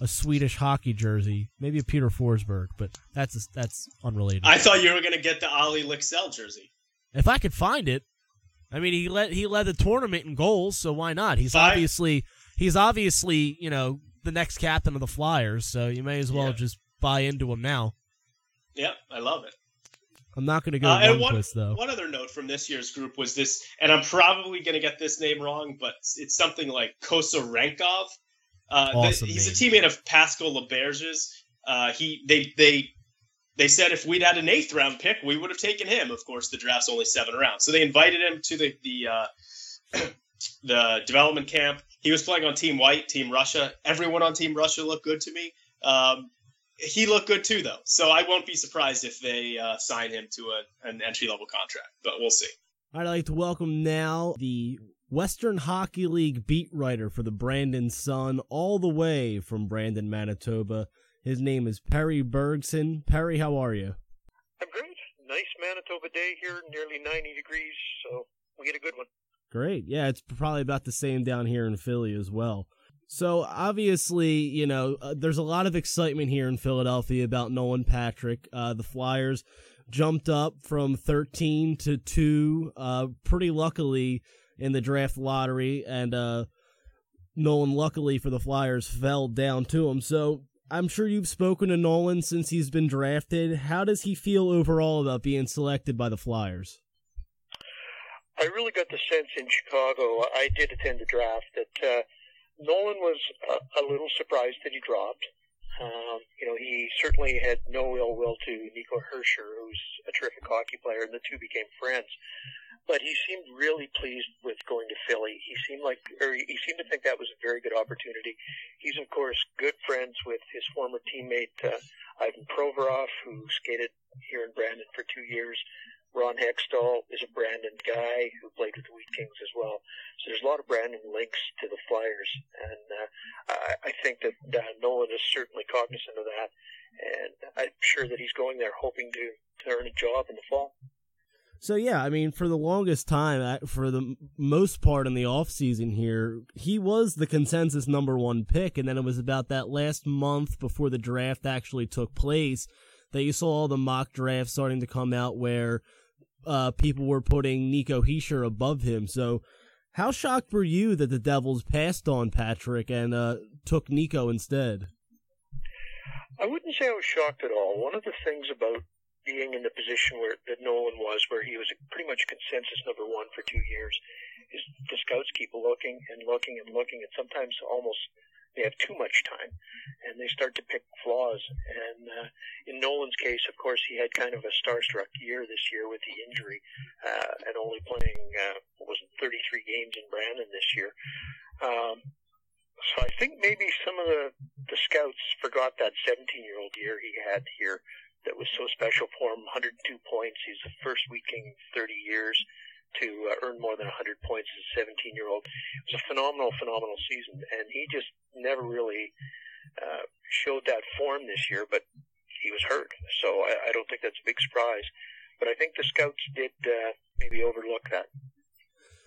a Swedish hockey jersey, maybe a Peter Forsberg, but that's that's unrelated. I thought you were going to get the Olle Lycksell jersey. if I could find it, I mean, he led he led the tournament in goals, so why not? He's Five- obviously he's obviously you know the next captain of the Flyers, so you may as well Yeah. just buy into him now. Yep, I love it. I'm not going to go Uh, and one though. one other note from this year's group was this, and I'm probably going to get this name wrong, but it's something like Kosarenkov. Uh, the- Awesome he's a teammate of Pascal Laberge's. Uh, he they they they said if we'd had an eighth round pick, we would have taken him. Of course, the draft's only seven rounds, so they invited him to the the uh, the development camp. He was playing on Team White, Team Russia. Everyone on Team Russia looked good to me. Um, he looked good too, though. So I won't be surprised if they uh, sign him to a, an entry level contract. But we'll see. I'd like to welcome now the Western Hockey League beat writer for the Brandon Sun, all the way from Brandon, Manitoba. His name is Perry Bergson. Perry, how are you? I'm great. Nice Manitoba day here, nearly 90 degrees, so we get a good one. Great. Yeah, it's probably about the same down here in Philly as well. So obviously, you know, uh, there's a lot of excitement here in Philadelphia about Nolan Patrick. Uh, the Flyers jumped up from 13 to 2 uh, pretty luckily in the draft lottery and uh, Nolan luckily for the Flyers fell down to him. So I'm sure you've spoken to Nolan since he's been drafted. How does he feel overall about being selected by the Flyers? I really got the sense in Chicago. I did attend the draft that uh, Nolan was a, a little surprised that he dropped. Um, you know, he certainly had no ill will to Nico Hischier, who's a terrific hockey player, and the two became friends. But he seemed really pleased with going to Philly. He seemed like, or he seemed to think that was a very good opportunity. He's of course good friends with his former teammate uh, Ivan Provorov, who skated here in Brandon for two years. Ron Hextall is a Brandon guy who played with the Wheat Kings as well. So there's a lot of Brandon links to the Flyers, and uh, I, I think that uh, Nolan is certainly cognizant of that, and I'm sure that he's going there hoping to, to earn a job in the fall. So yeah, I mean, for the longest time, for the most part in the off season here, he was the consensus number one pick, and then it was about that last month before the draft actually took place that you saw all the mock drafts starting to come out where uh, people were putting Nico Hischier above him. So, how shocked were you that the Devils passed on Patrick and uh, took Nico instead? I wouldn't say I was shocked at all. One of the things about being in the position where that Nolan was, where he was pretty much consensus number one for two years, is the scouts keep looking and looking and looking, and sometimes almost they have too much time and they start to pick flaws. And uh, in Nolan's case, of course, he had kind of a starstruck year this year with the injury uh, and only playing uh, was it, 33 games in Brandon this year. Um, so I think maybe some of the the scouts forgot that 17 year old year he had here that was so special for him. 102 points. He's the first Wheat King 30 years to uh, earn more than 100 points as a 17 year old. It was a phenomenal, phenomenal season, and he just never really uh, showed that form this year. But he was hurt, so I, I don't think that's a big surprise. But I think the scouts did uh, maybe overlook that.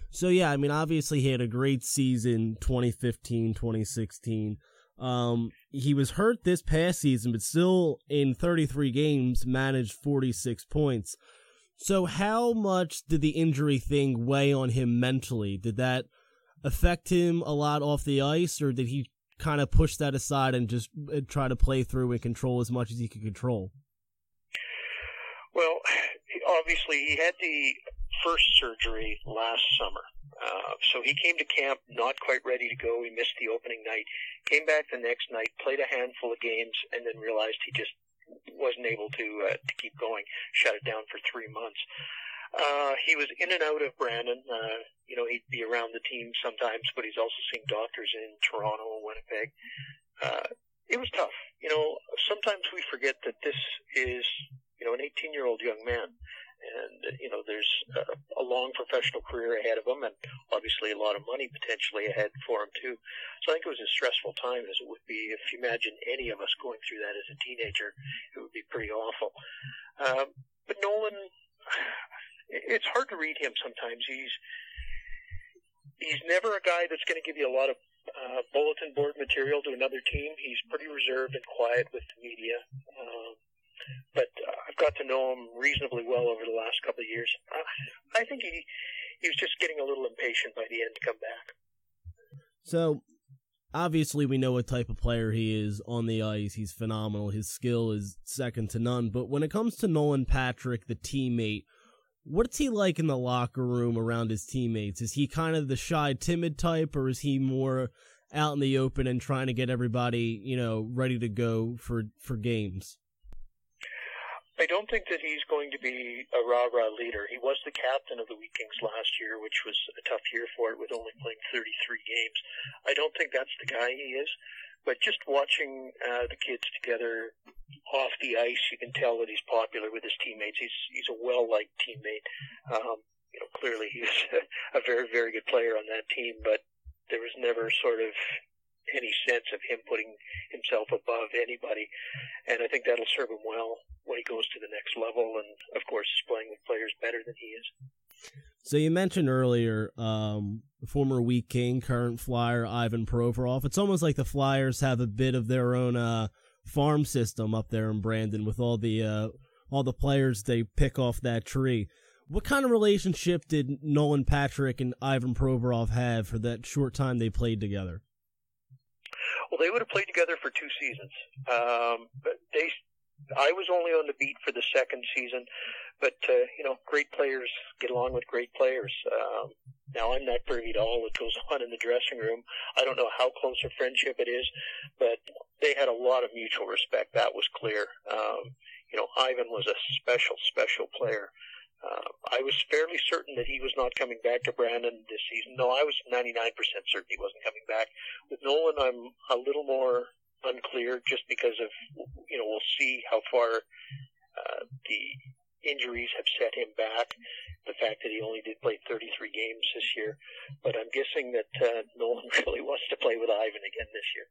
So yeah, I mean, obviously he had a great season 2015, 2016. Um, he was hurt this past season, but still in 33 games managed 46 points. So, how much did the injury thing weigh on him mentally? Did that affect him a lot off the ice, or did he kind of push that aside and just try to play through and control as much as he could control? Well, obviously, he had the first surgery last summer. Uh, so he came to camp not quite ready to go. He missed the opening night, came back the next night, played a handful of games, and then realized he just wasn't able to uh, to keep going. Shut it down for three months. Uh, he was in and out of Brandon. Uh, you know, he'd be around the team sometimes, but he's also seen doctors in Toronto and Winnipeg. Uh, it was tough. You know, sometimes we forget that this is, you know, an 18 year old young man and you know there's a, a long professional career ahead of him, and obviously a lot of money potentially ahead for him too. So I think it was as stressful time as it would be if you imagine any of us going through that as a teenager. It would be pretty awful. Um, but Nolan, it's hard to read him sometimes. He's he's never a guy that's going to give you a lot of uh, bulletin board material to another team. He's pretty reserved and quiet with the media. Um, but uh, I've got to know him reasonably well over the last couple of years. Uh, I think he he was just getting a little impatient by the end to come back. So obviously we know what type of player he is on the ice. He's phenomenal. His skill is second to none. But when it comes to Nolan Patrick, the teammate, what's he like in the locker room around his teammates? Is he kind of the shy, timid type, or is he more out in the open and trying to get everybody, you know, ready to go for for games? I don't think that he's going to be a rah-rah leader. He was the captain of the Wheat Kings last year, which was a tough year for it with only playing 33 games. I don't think that's the guy he is. But just watching uh, the kids together off the ice, you can tell that he's popular with his teammates. He's he's a well-liked teammate. Um, you know, clearly he was a very, very good player on that team, but there was never sort of any sense of him putting himself above anybody. And I think that'll serve him well when he goes to the next level. And of course, he's playing with players better than he is. So you mentioned earlier, um, former Wheat King, current Flyer Ivan Provorov. It's almost like the Flyers have a bit of their own uh, farm system up there in Brandon with all the uh, all the players they pick off that tree. What kind of relationship did Nolan Patrick and Ivan Provorov have for that short time they played together? Well, they would have played together for two seasons. Um, but they, I was only on the beat for the second season, but uh, you know, great players get along with great players. Um, now, I'm not privy to all that goes on in the dressing room. I don't know how close a friendship it is, but they had a lot of mutual respect. That was clear. Um, you know, Ivan was a special, special player. Uh, I was fairly certain that he was not coming back to Brandon this season. No, I was 99% certain he wasn't coming back. With Nolan, I'm a little more unclear just because of, you know, we'll see how far uh, the injuries have set him back. The fact that he only did play 33 games this year. But I'm guessing that uh, Nolan really wants to play with Ivan again this year.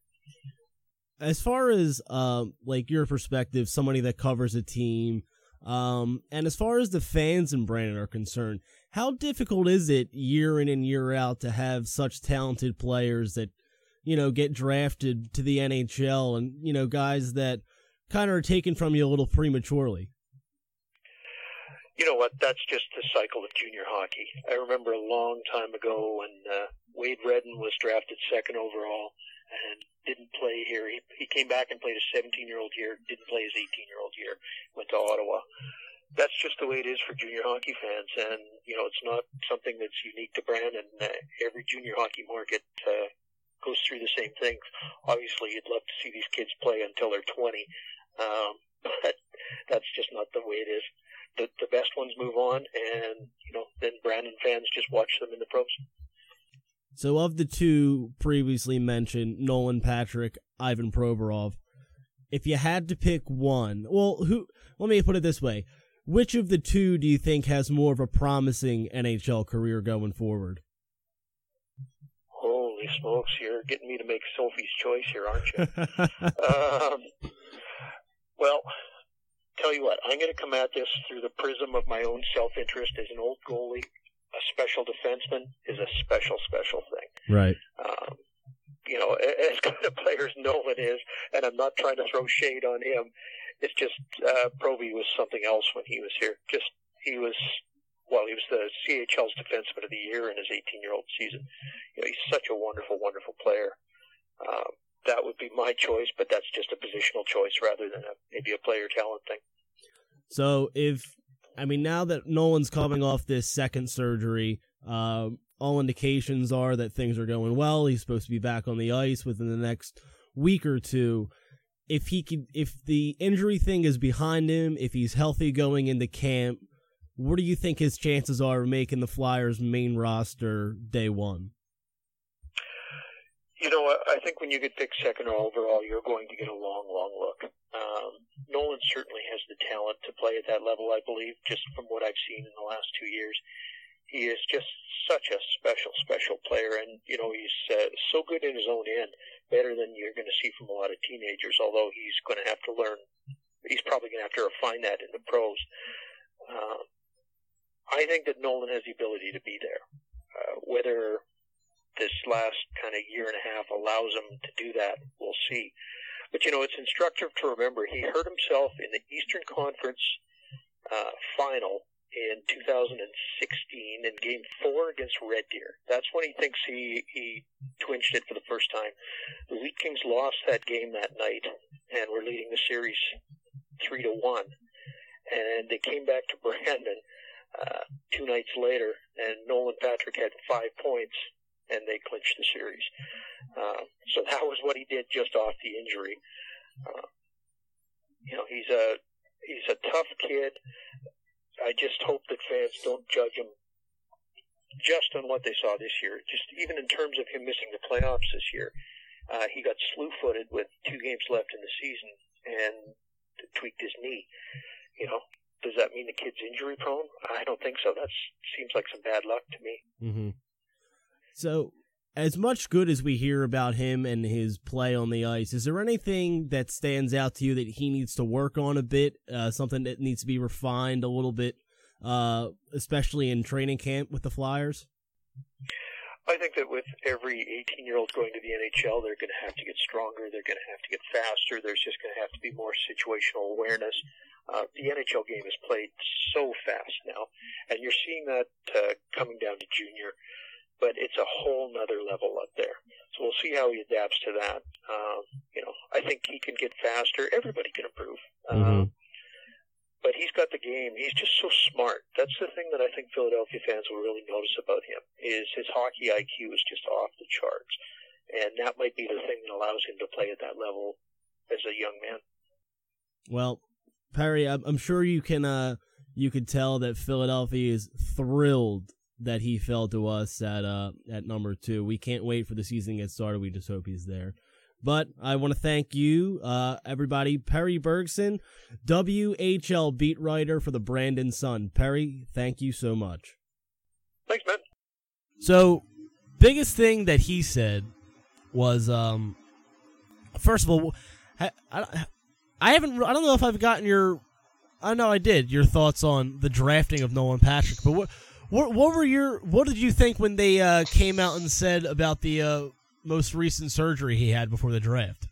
As far as um, like your perspective, somebody that covers a team, um, and as far as the fans in Brandon are concerned, how difficult is it year in and year out to have such talented players that, you know, get drafted to the NHL and, you know, guys that kind of are taken from you a little prematurely? You know what? That's just the cycle of junior hockey. I remember a long time ago when uh, Wade Redden was drafted second overall and didn't play here. He, he came back and played a 17 year old year, didn't play his 18 year old year, went to Ottawa. That's just the way it is for junior hockey fans, and you know it's not something that's unique to Brandon. Uh, every junior hockey market uh, goes through the same thing. Obviously, you'd love to see these kids play until they're 20, um, but that's just not the way it is. The, the best ones move on, and you know then Brandon fans just watch them in the pros. So, of the two previously mentioned, Nolan Patrick, Ivan Provorov, if you had to pick one, well, who? Let me put it this way: which of the two do you think has more of a promising NHL career going forward? Holy smokes! You're getting me to make Sophie's choice here, aren't you? um, well, tell you what, I'm going to come at this through the prism of my own self-interest as an old goalie a special defenseman is a special, special thing. Right. Um, you know, as good a player as Nolan is, and I'm not trying to throw shade on him. It's just uh, Proby was something else when he was here. Just he was, well, he was the CHL's defenseman of the year in his 18-year-old season. You know, he's such a wonderful, wonderful player. Um, that would be my choice, but that's just a positional choice rather than a, maybe a player talent thing. So if I mean, now that Nolan's coming off this second surgery, uh, all indications are that things are going well. He's supposed to be back on the ice within the next week or two. If he could, if the injury thing is behind him, if he's healthy going into camp, what do you think his chances are of making the Flyers main roster day one? You know, I think when you get picked second overall, you're going to get a long, long look. Um, Nolan certainly has the talent to play at that level, I believe, just from what I've seen in the last two years. He is just such a special, special player, and you know he's uh, so good in his own end, better than you're going to see from a lot of teenagers. Although he's going to have to learn, he's probably going to have to refine that in the pros. Uh, I think that Nolan has the ability to be there. Uh, whether this last kind of year and a half allows him to do that, we'll see. But you know, it's instructive to remember he hurt himself in the Eastern Conference uh, final in 2016 in Game Four against Red Deer. That's when he thinks he he twinched it for the first time. The Wheat Kings lost that game that night and were leading the series three to one. And they came back to Brandon uh, two nights later, and Nolan Patrick had five points and they clinched the series. Uh, so that was what he did just off the injury. Uh, you know, he's a he's a tough kid. I just hope that fans don't judge him just on what they saw this year. Just even in terms of him missing the playoffs this year, uh, he got slew-footed with two games left in the season and tweaked his knee. You know, does that mean the kid's injury prone? I don't think so. That seems like some bad luck to me. Mm-hmm. So, as much good as we hear about him and his play on the ice, is there anything that stands out to you that he needs to work on a bit? Uh, something that needs to be refined a little bit, uh, especially in training camp with the Flyers? I think that with every 18 year old going to the NHL, they're going to have to get stronger. They're going to have to get faster. There's just going to have to be more situational awareness. Uh, the NHL game is played so fast now, and you're seeing that uh, coming down to junior, but it's a whole nother level up there. So we'll see how he adapts to that. Um, you know, I think he can get faster. Everybody can improve. Mm-hmm. Um, but he's got the game. He's just so smart. That's the thing that I think Philadelphia fans will really notice about him is his hockey IQ is just off the charts, and that might be the thing that allows him to play at that level as a young man. Well, Perry, I'm, I'm sure you can uh you could tell that Philadelphia is thrilled that he fell to us at uh at number two. We can't wait for the season to get started. We just hope he's there. But I want to thank you, uh, everybody. Perry Bergson, WHL beat writer for the Brandon Sun. Perry, thank you so much. Thanks, man. So, biggest thing that he said was, um, first of all, I, I, I haven't, I don't know if I've gotten your, I know I did your thoughts on the drafting of Nolan Patrick, but what, what, what were your, what did you think when they uh, came out and said about the uh, most recent surgery he had before the draft?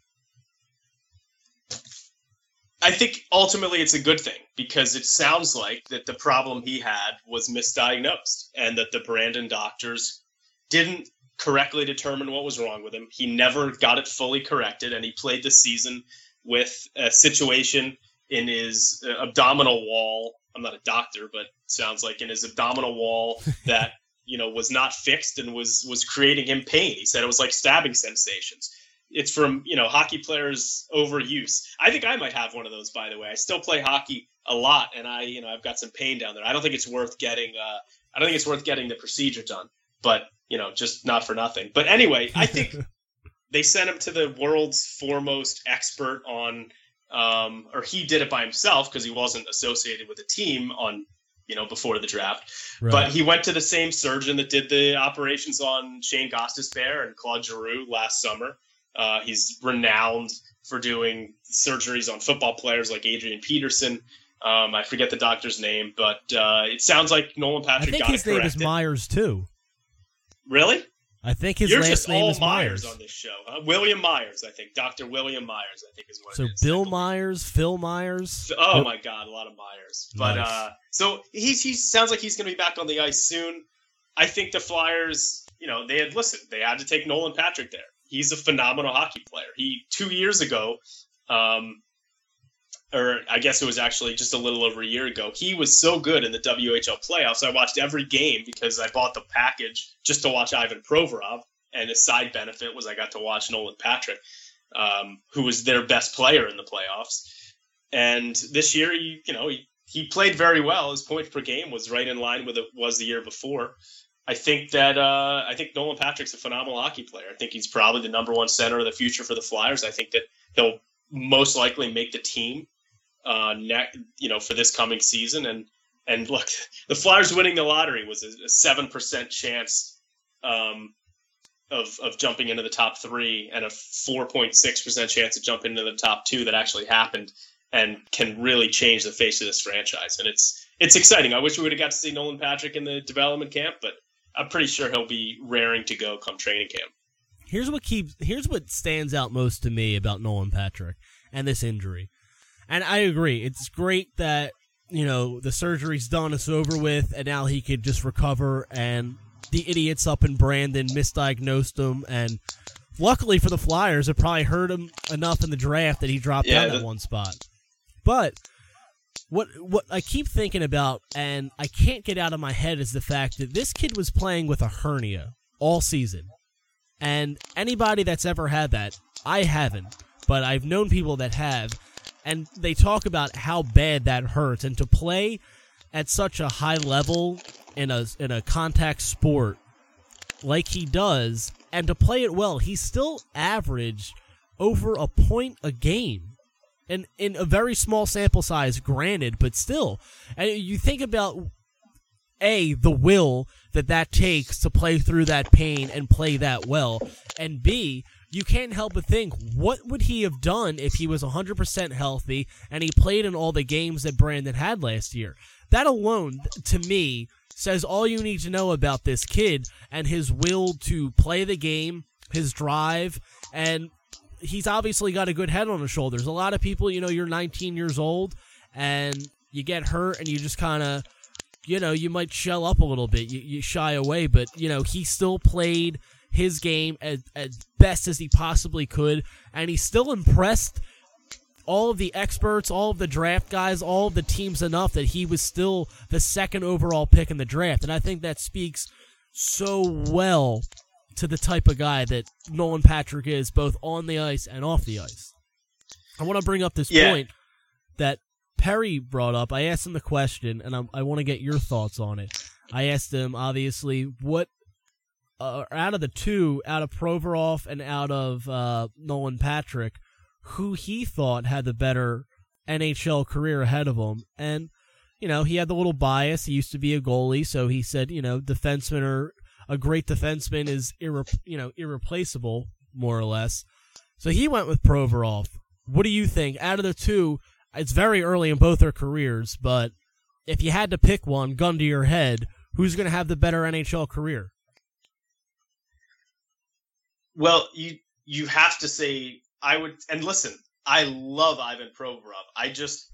I think ultimately it's a good thing because it sounds like that the problem he had was misdiagnosed and that the Brandon doctors didn't correctly determine what was wrong with him. He never got it fully corrected and he played the season with a situation in his uh, abdominal wall. I'm not a doctor, but sounds like in his abdominal wall that, you know, was not fixed and was was creating him pain. He said it was like stabbing sensations it's from you know hockey players overuse. I think I might have one of those. By the way, I still play hockey a lot, and I you know I've got some pain down there. I don't think it's worth getting. Uh, I don't think it's worth getting the procedure done, but you know just not for nothing. But anyway, I think they sent him to the world's foremost expert on, um, or he did it by himself because he wasn't associated with a team on you know before the draft. Right. But he went to the same surgeon that did the operations on Shane Gostisbehere and Claude Giroux last summer. Uh, he's renowned for doing surgeries on football players like Adrian Peterson. Um, I forget the doctor's name, but uh, it sounds like Nolan Patrick. I think got his name corrected. is Myers too. Really? I think his You're last name is Myers. Myers. on this show. Huh? William Myers, I think. Dr. William Myers, I think is what So it is. Bill Myers, Phil Myers. Oh my God, a lot of Myers. But Nice. uh, so he's he sounds like he's going to be back on the ice soon. I think the Flyers, you know, they had listened. They had to take Nolan Patrick there. He's a phenomenal hockey player. He two years ago, um, or I guess it was actually just a little over a year ago. He was so good in the WHL playoffs. I watched every game because I bought the package just to watch Ivan Provorov. And a side benefit was I got to watch Nolan Patrick, um, who was their best player in the playoffs. And this year, he, you know, he, he played very well. His points per game was right in line with it was the year before. I think that uh, I think Nolan Patrick's a phenomenal hockey player. I think he's probably the number one center of the future for the Flyers. I think that he'll most likely make the team, uh, you know, for this coming season. And and look, the Flyers winning the lottery was a seven percent chance um, of of jumping into the top three, and a four point six percent chance of jumping into the top two that actually happened, and can really change the face of this franchise. And it's it's exciting. I wish we would have got to see Nolan Patrick in the development camp, but I'm pretty sure he'll be raring to go come training camp. Here's what keeps here's what stands out most to me about Nolan Patrick and this injury. And I agree. It's great that, you know, the surgery's done, it's over with, and now he could just recover and the idiots up in Brandon misdiagnosed him and luckily for the Flyers it probably hurt him enough in the draft that he dropped Yeah, down that one spot. But what what I keep thinking about and I can't get out of my head is the fact that this kid was playing with a hernia all season. And anybody that's ever had that, I haven't, but I've known people that have, and they talk about how bad that hurts. And to play at such a high level in a in a contact sport like he does, and to play it well, he still averaged over a point a game. and in a very small sample size, granted, but still, and you think about a the will that that takes to play through that pain and play that well, and b you can't help but think what would he have done if he was 100% healthy and he played in all the games that Brandon had last year. That alone, to me, says all you need to know about this kid and his will to play the game, his drive, and he's obviously got a good head on his shoulders. A lot of people, you know, you're 19 years old and you get hurt and you just kind of, you know, you might shell up a little bit. You, you shy away, but, you know, he still played his game as, as best as he possibly could, and he still impressed all of the experts, all of the draft guys, all of the teams enough that he was still the second overall pick in the draft. And I think that speaks so well to the type of guy that Nolan Patrick is, both on the ice and off the ice. I want to bring up this Yeah. point that Perry brought up. I asked him the question, and I'm, I want to get your thoughts on it. I asked him, obviously, what uh, out of the two, out of Provorov and out of uh, Nolan Patrick, who he thought had the better NHL career ahead of him. And, you know, he had the little bias. He used to be a goalie, so he said, you know, defensemen are a great defenseman is irre- you know irreplaceable, more or less. So he went with Provorov. What do you think? Out of the two, it's very early in both their careers, but if you had to pick one, gun to your head, who's going to have the better NHL career? Well, you you have to say I would and listen, I love Ivan Provorov. I just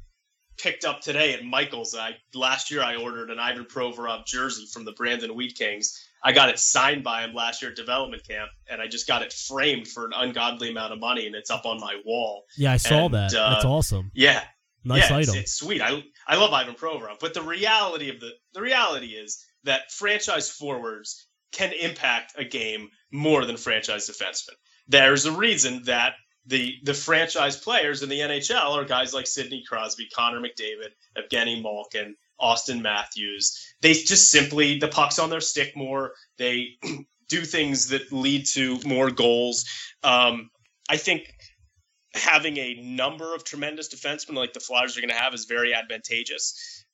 picked up today at Michael's. I last year I ordered an Ivan Provorov jersey from the Brandon Wheat Kings. I got it signed by him last year at development camp, and I just got it framed for an ungodly amount of money, and it's up on my wall. Yeah, I saw And, that. uh, That's awesome. Yeah, Nice yeah, item. It's, it's sweet. I I love Ivan Provorov, but the reality of the the reality is that franchise forwards can impact a game more than franchise defensemen. There's a reason that the the franchise players in the NHL are guys like Sidney Crosby, Connor McDavid, Evgeny Malkin, Auston Matthews. They just simply the puck's on their stick more. They do things that lead to more goals. Um, I think having a number of tremendous defensemen like the Flyers are going to have is very advantageous.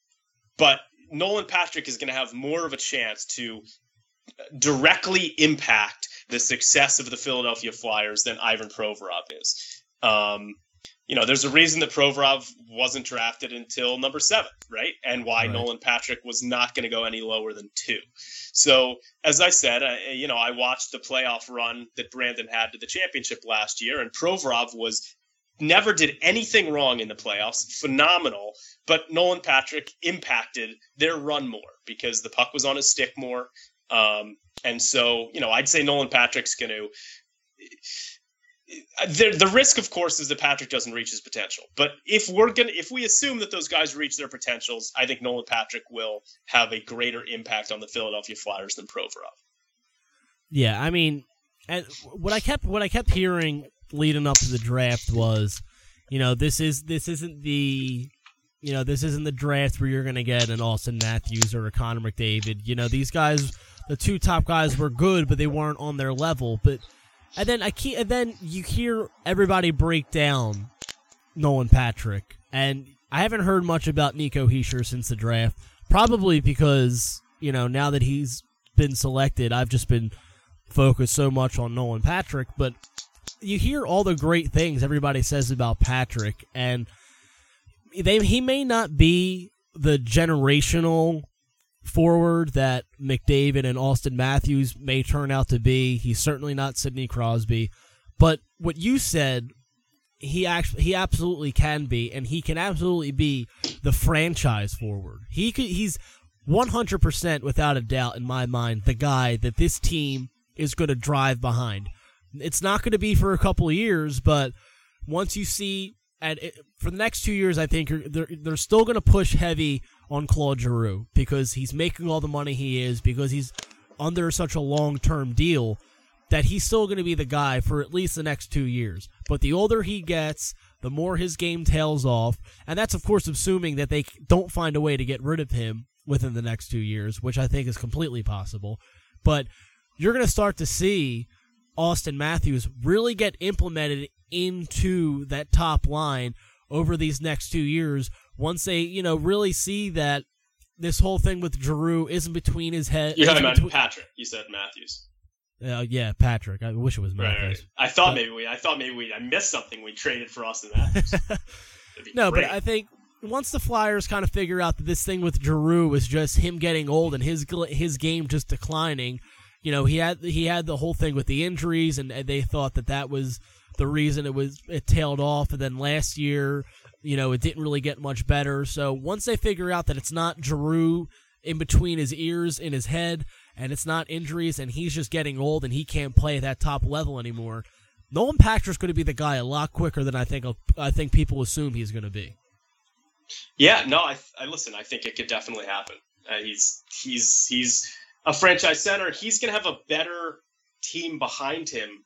But Nolan Patrick is going to have more of a chance to directly impact the success of the Philadelphia Flyers than Ivan Provorov is. Um, you know, there's a reason that Provorov wasn't drafted until number seven, right? And why Right. Nolan Patrick was not going to go any lower than two. So, as I said, I, you know, I watched the playoff run that Brandon had to the championship last year, and Provorov was never did anything wrong in the playoffs. Phenomenal, but Nolan Patrick impacted their run more because the puck was on his stick more. Um, and so, you know, I'd say Nolan Patrick's going to. The, the risk, of course, is that Patrick doesn't reach his potential. But if we're gonna, if we assume that those guys reach their potentials, I think Nolan Patrick will have a greater impact on the Philadelphia Flyers than Provorov. Yeah, I mean, what I kept what I kept hearing leading up to the draft was, you know, this is this isn't the you know, this isn't the draft where you're going to get an Auston Matthews or a Connor McDavid. You know, these guys, the two top guys were good, but they weren't on their level. But and then I keep, and then you hear everybody break down Nolan Patrick, and I haven't heard much about Nico Hischier since the draft. Probably because you know now that he's been selected, I've just been focused so much on Nolan Patrick. But you hear all the great things everybody says about Patrick, and they he may not be the generational forward that McDavid and Auston Matthews may turn out to be. He's certainly not Sidney Crosby, but what you said, he actually he absolutely can be, and he can absolutely be the franchise forward. He could he's one hundred percent without a doubt in my mind the guy that this team is going to drive behind. It's not going to be for a couple of years, but once you see and for the next two years, I think they're they're still going to push heavy on Claude Giroux because he's making all the money he is because he's under such a long term deal that he's still going to be the guy for at least the next two years. But the older he gets, the more his game tails off, and that's of course assuming that they don't find a way to get rid of him within the next two years, which I think is completely possible. But you're going to start to see Auston Matthews really get implemented into that top line over these next two years once they you know really see that this whole thing with Giroux isn't between his head. You're talking about between- Patrick. You said Matthews. Uh, yeah, Patrick. I wish it was Matthews. right. I thought But- maybe we. I thought maybe we. I missed something. We traded for Auston Matthews. No, great. but I think once the Flyers kind of figure out that this thing with Giroux was just him getting old and his his game just declining, you know, he had he had the whole thing with the injuries, and they thought that that was the reason it was it tailed off. And then last year, you know, it didn't really get much better. So once they figure out that it's not Giroux in between his ears in his head, and it's not injuries, and he's just getting old and he can't play at that top level anymore. Nolan Patrick's going to be the guy a lot quicker than I think I think people assume he's going to be. Yeah, no, I, I listen. I think it could definitely happen. Uh, he's he's he's a franchise center. He's going to have a better team behind him,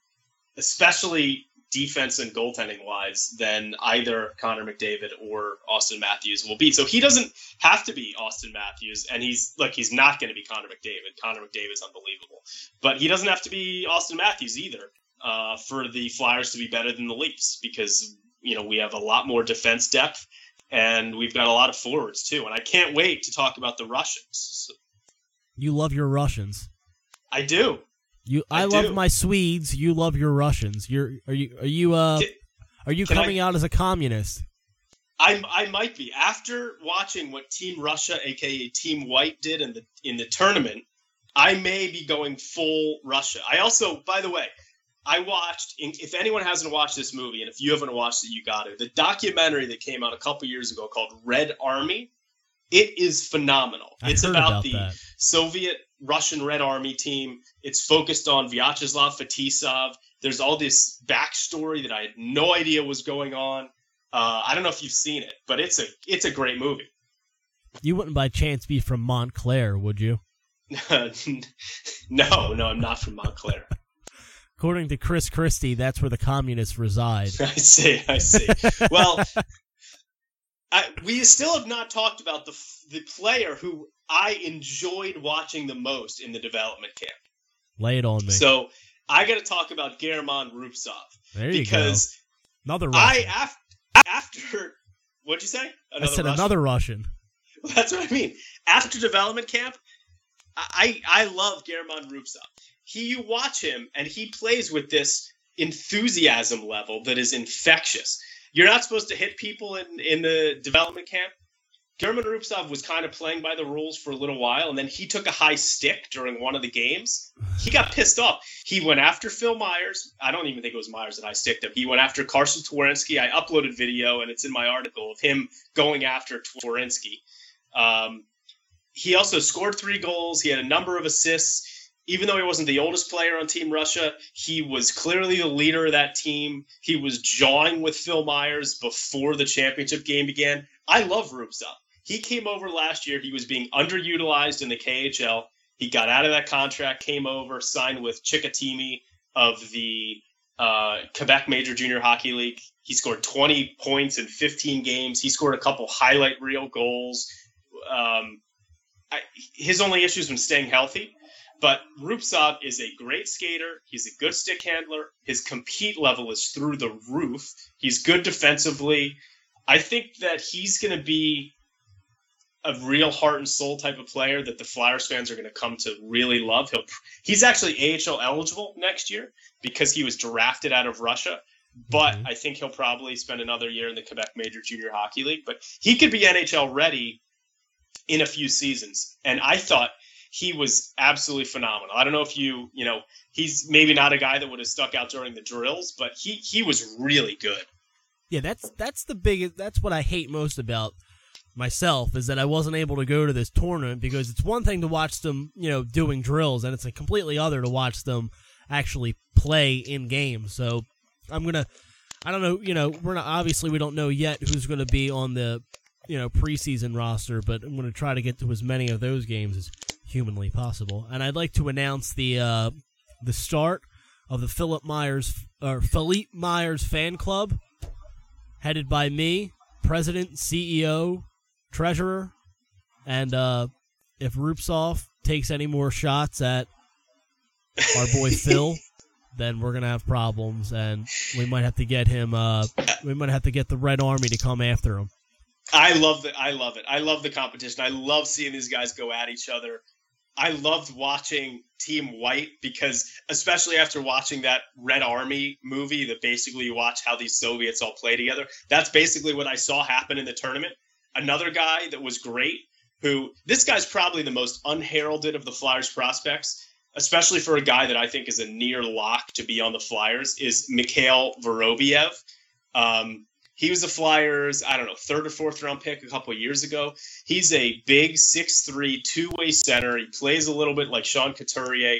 especially defense and goaltending wise, than either Connor McDavid or Auston Matthews will be. So he doesn't have to be Auston Matthews, and he's look, he's not going to be Connor McDavid. Connor McDavid is unbelievable, but he doesn't have to be Auston Matthews either uh, for the Flyers to be better than the Leafs because you know we have a lot more defense depth and we've got a lot of forwards too. And I can't wait to talk about the Russians. You love your Russians. I do. You, I, I love my Swedes. You love your Russians. You're, are you, are you, uh, are you can I- coming out as a communist? I, I might be after watching what Team Russia, aka Team White, did in the in the tournament. I may be going full Russia. I also, by the way, I watched. If anyone hasn't watched this movie, and if you haven't watched it, you got to. The documentary that came out a couple years ago called Red Army. It is phenomenal. I it's about, about the that. Soviet Russian Red Army team. It's focused on Vyacheslav Fetisov. There's all this backstory that I had no idea was going on. Uh, I don't know if you've seen it, but it's a it's a great movie. You wouldn't by chance be from Montclair, would you? no, no, I'm not from Montclair. According to Chris Christie, that's where the communists reside. I see, I see. Well, I, we still have not talked about the the player who I enjoyed watching the most in the development camp. Lay it on me. So I got to talk about German Rubtsov there you because go. Another Russian. I after, after what'd you say? I said Russian? another Russian. That's what I mean. After development camp, I I love German Rubtsov. He you watch him and he plays with this enthusiasm level that is infectious. You're not supposed to hit people in in the development camp. German Rubtsov was kind of playing by the rules for a little while, and then he took a high stick during one of the games. He got pissed off. He went after Phil Myers. I don't even think it was Myers that I sticked him. He went after Carsen Twarynski. I uploaded video, and it's in my article of him going after Twarensky. Um, he also scored three goals. He had a number of assists. Even though he wasn't the oldest player on Team Russia, he was clearly the leader of that team. He was jawing with Phil Myers before the championship game began. I love Rubtsov. He came over last year. He was being underutilized in the KHL. He got out of that contract, came over, signed with Chicoutimi of the uh, Quebec Major Junior Hockey League. He scored 20 points in 15 games. He scored a couple highlight reel goals. Um, I, his only issue has been staying healthy. But Rubtsov is a great skater. He's a good stick handler. His compete level is through the roof. He's good defensively. I think that he's going to be a real heart and soul type of player that the Flyers fans are going to come to really love. He'll he's actually AHL eligible next year because he was drafted out of Russia. But Mhm. I think he'll probably spend another year in the Quebec Major Junior Hockey League. But he could be NHL ready in a few seasons. And I thought he was absolutely phenomenal. I don't know if you, you know, he's maybe not a guy that would have stuck out during the drills, but he he was really good. Yeah, that's that's the biggest. That's what I hate most about myself is that I wasn't able to go to this tournament because it's one thing to watch them, you know, doing drills, and it's a completely other to watch them actually play in game. So I'm gonna, I don't know, you know, we're not obviously we don't know yet who's going to be on the, you know, preseason roster, but I'm going to try to get to as many of those games as humanly possible. And I'd like to announce the uh, the start of the Philip Myers or Philippe Myers fan club headed by me, president, CEO, treasurer, and uh, if Rubtsov takes any more shots at our boy Phil, then we're gonna have problems, and we might have to get him. Uh, we might have to get the Red Army to come after him. I love it. I love it. I love the competition. I love seeing these guys go at each other. I loved watching Team White because, especially after watching that Red Army movie, that basically you watch how these Soviets all play together. That's basically what I saw happen in the tournament. Another guy that was great, who this guy's probably the most unheralded of the Flyers prospects, especially for a guy that I think is a near lock to be on the Flyers, is Mikhail Vorobiev. Um, he was the Flyers, I don't know, third or fourth round pick a couple of years ago. He's a big 6'3, two way center. He plays a little bit like Sean Couturier.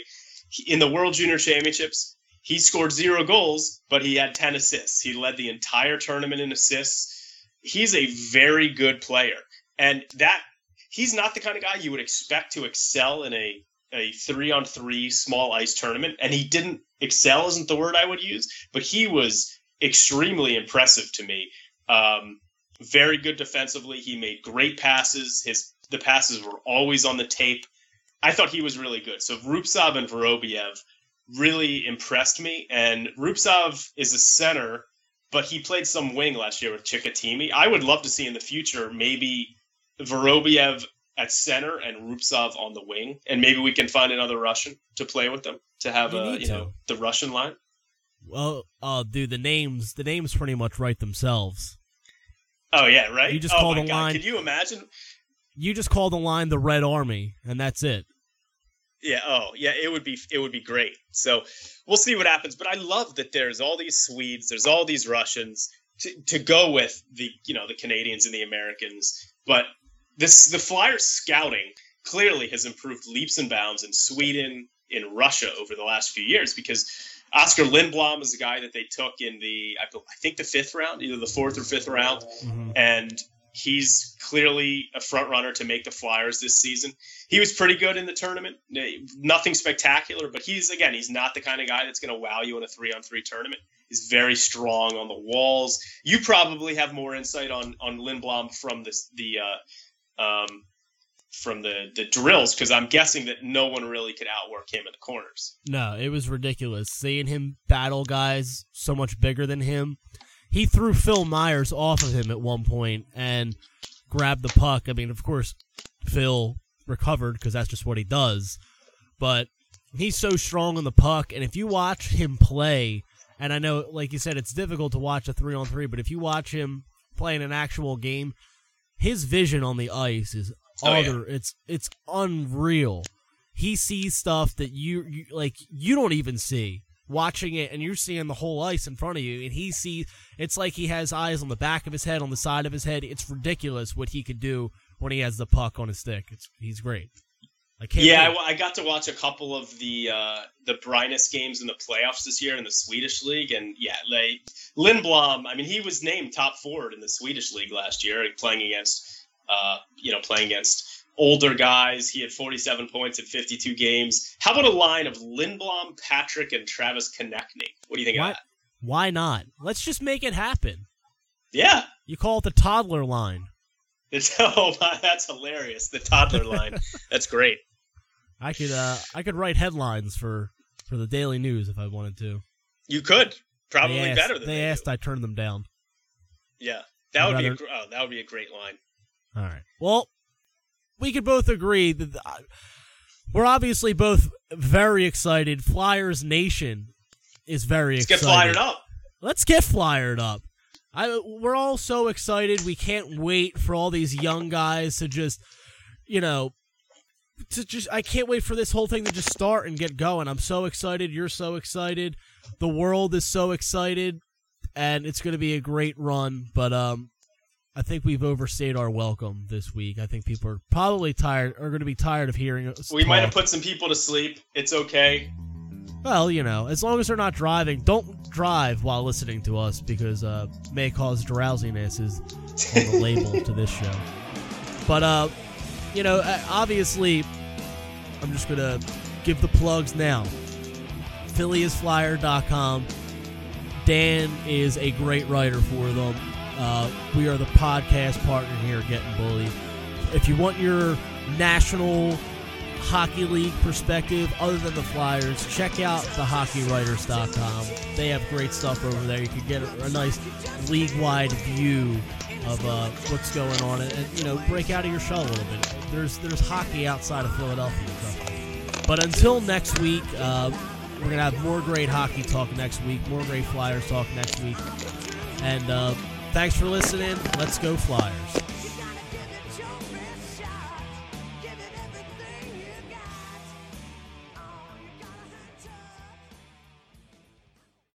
In the World Junior Championships, he scored zero goals, but he had 10 assists. He led the entire tournament in assists. He's a very good player. And that he's not the kind of guy you would expect to excel in a a three on three small ice tournament. And he didn't excel isn't the word I would use, but he was extremely impressive to me. Um, very good defensively. He made great passes. His the passes were always on the tape. I thought he was really good. So Rubtsov and Vorobiev really impressed me. And Rubtsov is a center, but he played some wing last year with Chicoutimi. I would love to see in the future maybe Vorobiev at center and Rubtsov on the wing, and maybe we can find another Russian to play with them to have You a you to. know the Russian line. Well, oh, dude, the names the names pretty much write themselves. Oh yeah, right. You just oh, call the God. line- Can you imagine? You just call the line the Red Army, and that's it. Yeah. Oh, yeah. It would be. It would be great. So we'll see what happens. But I love that there's all these Swedes, there's all these Russians to, to go with the you know the Canadians and the Americans. But this the Flyers scouting clearly has improved leaps and bounds in Sweden, in Russia over the last few years because Oskar Lindblom is the guy that they took in the I I think the fifth round, either the fourth or fifth round, Mhm. and he's clearly a front runner to make the Flyers this season. He was pretty good in the tournament. Nothing spectacular, but he's again, he's not the kind of guy that's going to wow you in a three on three tournament. He's very strong on the walls. You probably have more insight on on Lindblom from this the uh, um, from the the drills because I'm guessing that no one really could outwork him in the corners. No, it was ridiculous seeing him battle guys so much bigger than him. He threw Phil Myers off of him at one point and grabbed the puck. I mean, of course, Phil recovered because that's just what he does. But he's so strong on the puck, and if you watch him play, and I know, like you said, it's difficult to watch a three on three, but if you watch him play in an actual game, his vision on the ice is Oh, yeah. other. It's it's unreal. He sees stuff that you, you like you don't even see watching it, and you're seeing the whole ice in front of you, and he sees. It's like he has eyes on the back of his head, on the side of his head. It's ridiculous what he could do when he has the puck on his stick. It's he's great. I can't. Yeah, I, I got to watch a couple of the uh, the Brynäs games in the playoffs this year in the Swedish league, and yeah, like Lindblom. I mean, he was named top forward in the Swedish league last year, playing against uh, you know playing against older guys. He had 47 points in 52 games. How about a line of Lindblom, Patrick, and Travis Konecny? What do you think Why, of that? why not? Let's just make it happen. Yeah, You call it the toddler line. it's oh my, that's hilarious. The toddler line. That's great. I could uh I could write headlines for for the Daily News if I wanted to. You could probably asked, better than they, they, asked. do. I turned them down. Yeah, that would be a, oh, that would be a great line. All right. Well, we could both agree that uh, we're obviously both very excited. Flyers Nation is very excited. Let's get fired up. Let's get flyered up. I we're all so excited. We can't wait for all these young guys to just, you know, to just. I can't wait for this whole thing to just start and get going. I'm so excited. You're so excited. The world is so excited, and it's going to be a great run. But um, I think we've overstayed our welcome this week. I think people are probably tired. Are going to be tired of hearing us. We might have put some people to sleep. It's okay. Well, you know, as long as they're not driving, don't drive while listening to us because uh, may cause drowsiness is on the label to this show. But uh, you know, uh, obviously, I'm just gonna give the plugs now. PhillyIsFlyer.com. Dan is a great writer for them. Uh, we are the podcast partner here, Getting Bully. If you want your national hockey league perspective, other than the Flyers, check out thehockeywriters.com. They have great stuff over there. You can get a, a nice league-wide view of uh, what's going on, and, and, you know, break out of your shell a little bit. There's there's hockey outside of Philadelphia. me. But until next week, uh, we're gonna have more great hockey talk next week, more great Flyers talk next week, and uh, thanks for listening. Let's go Flyers.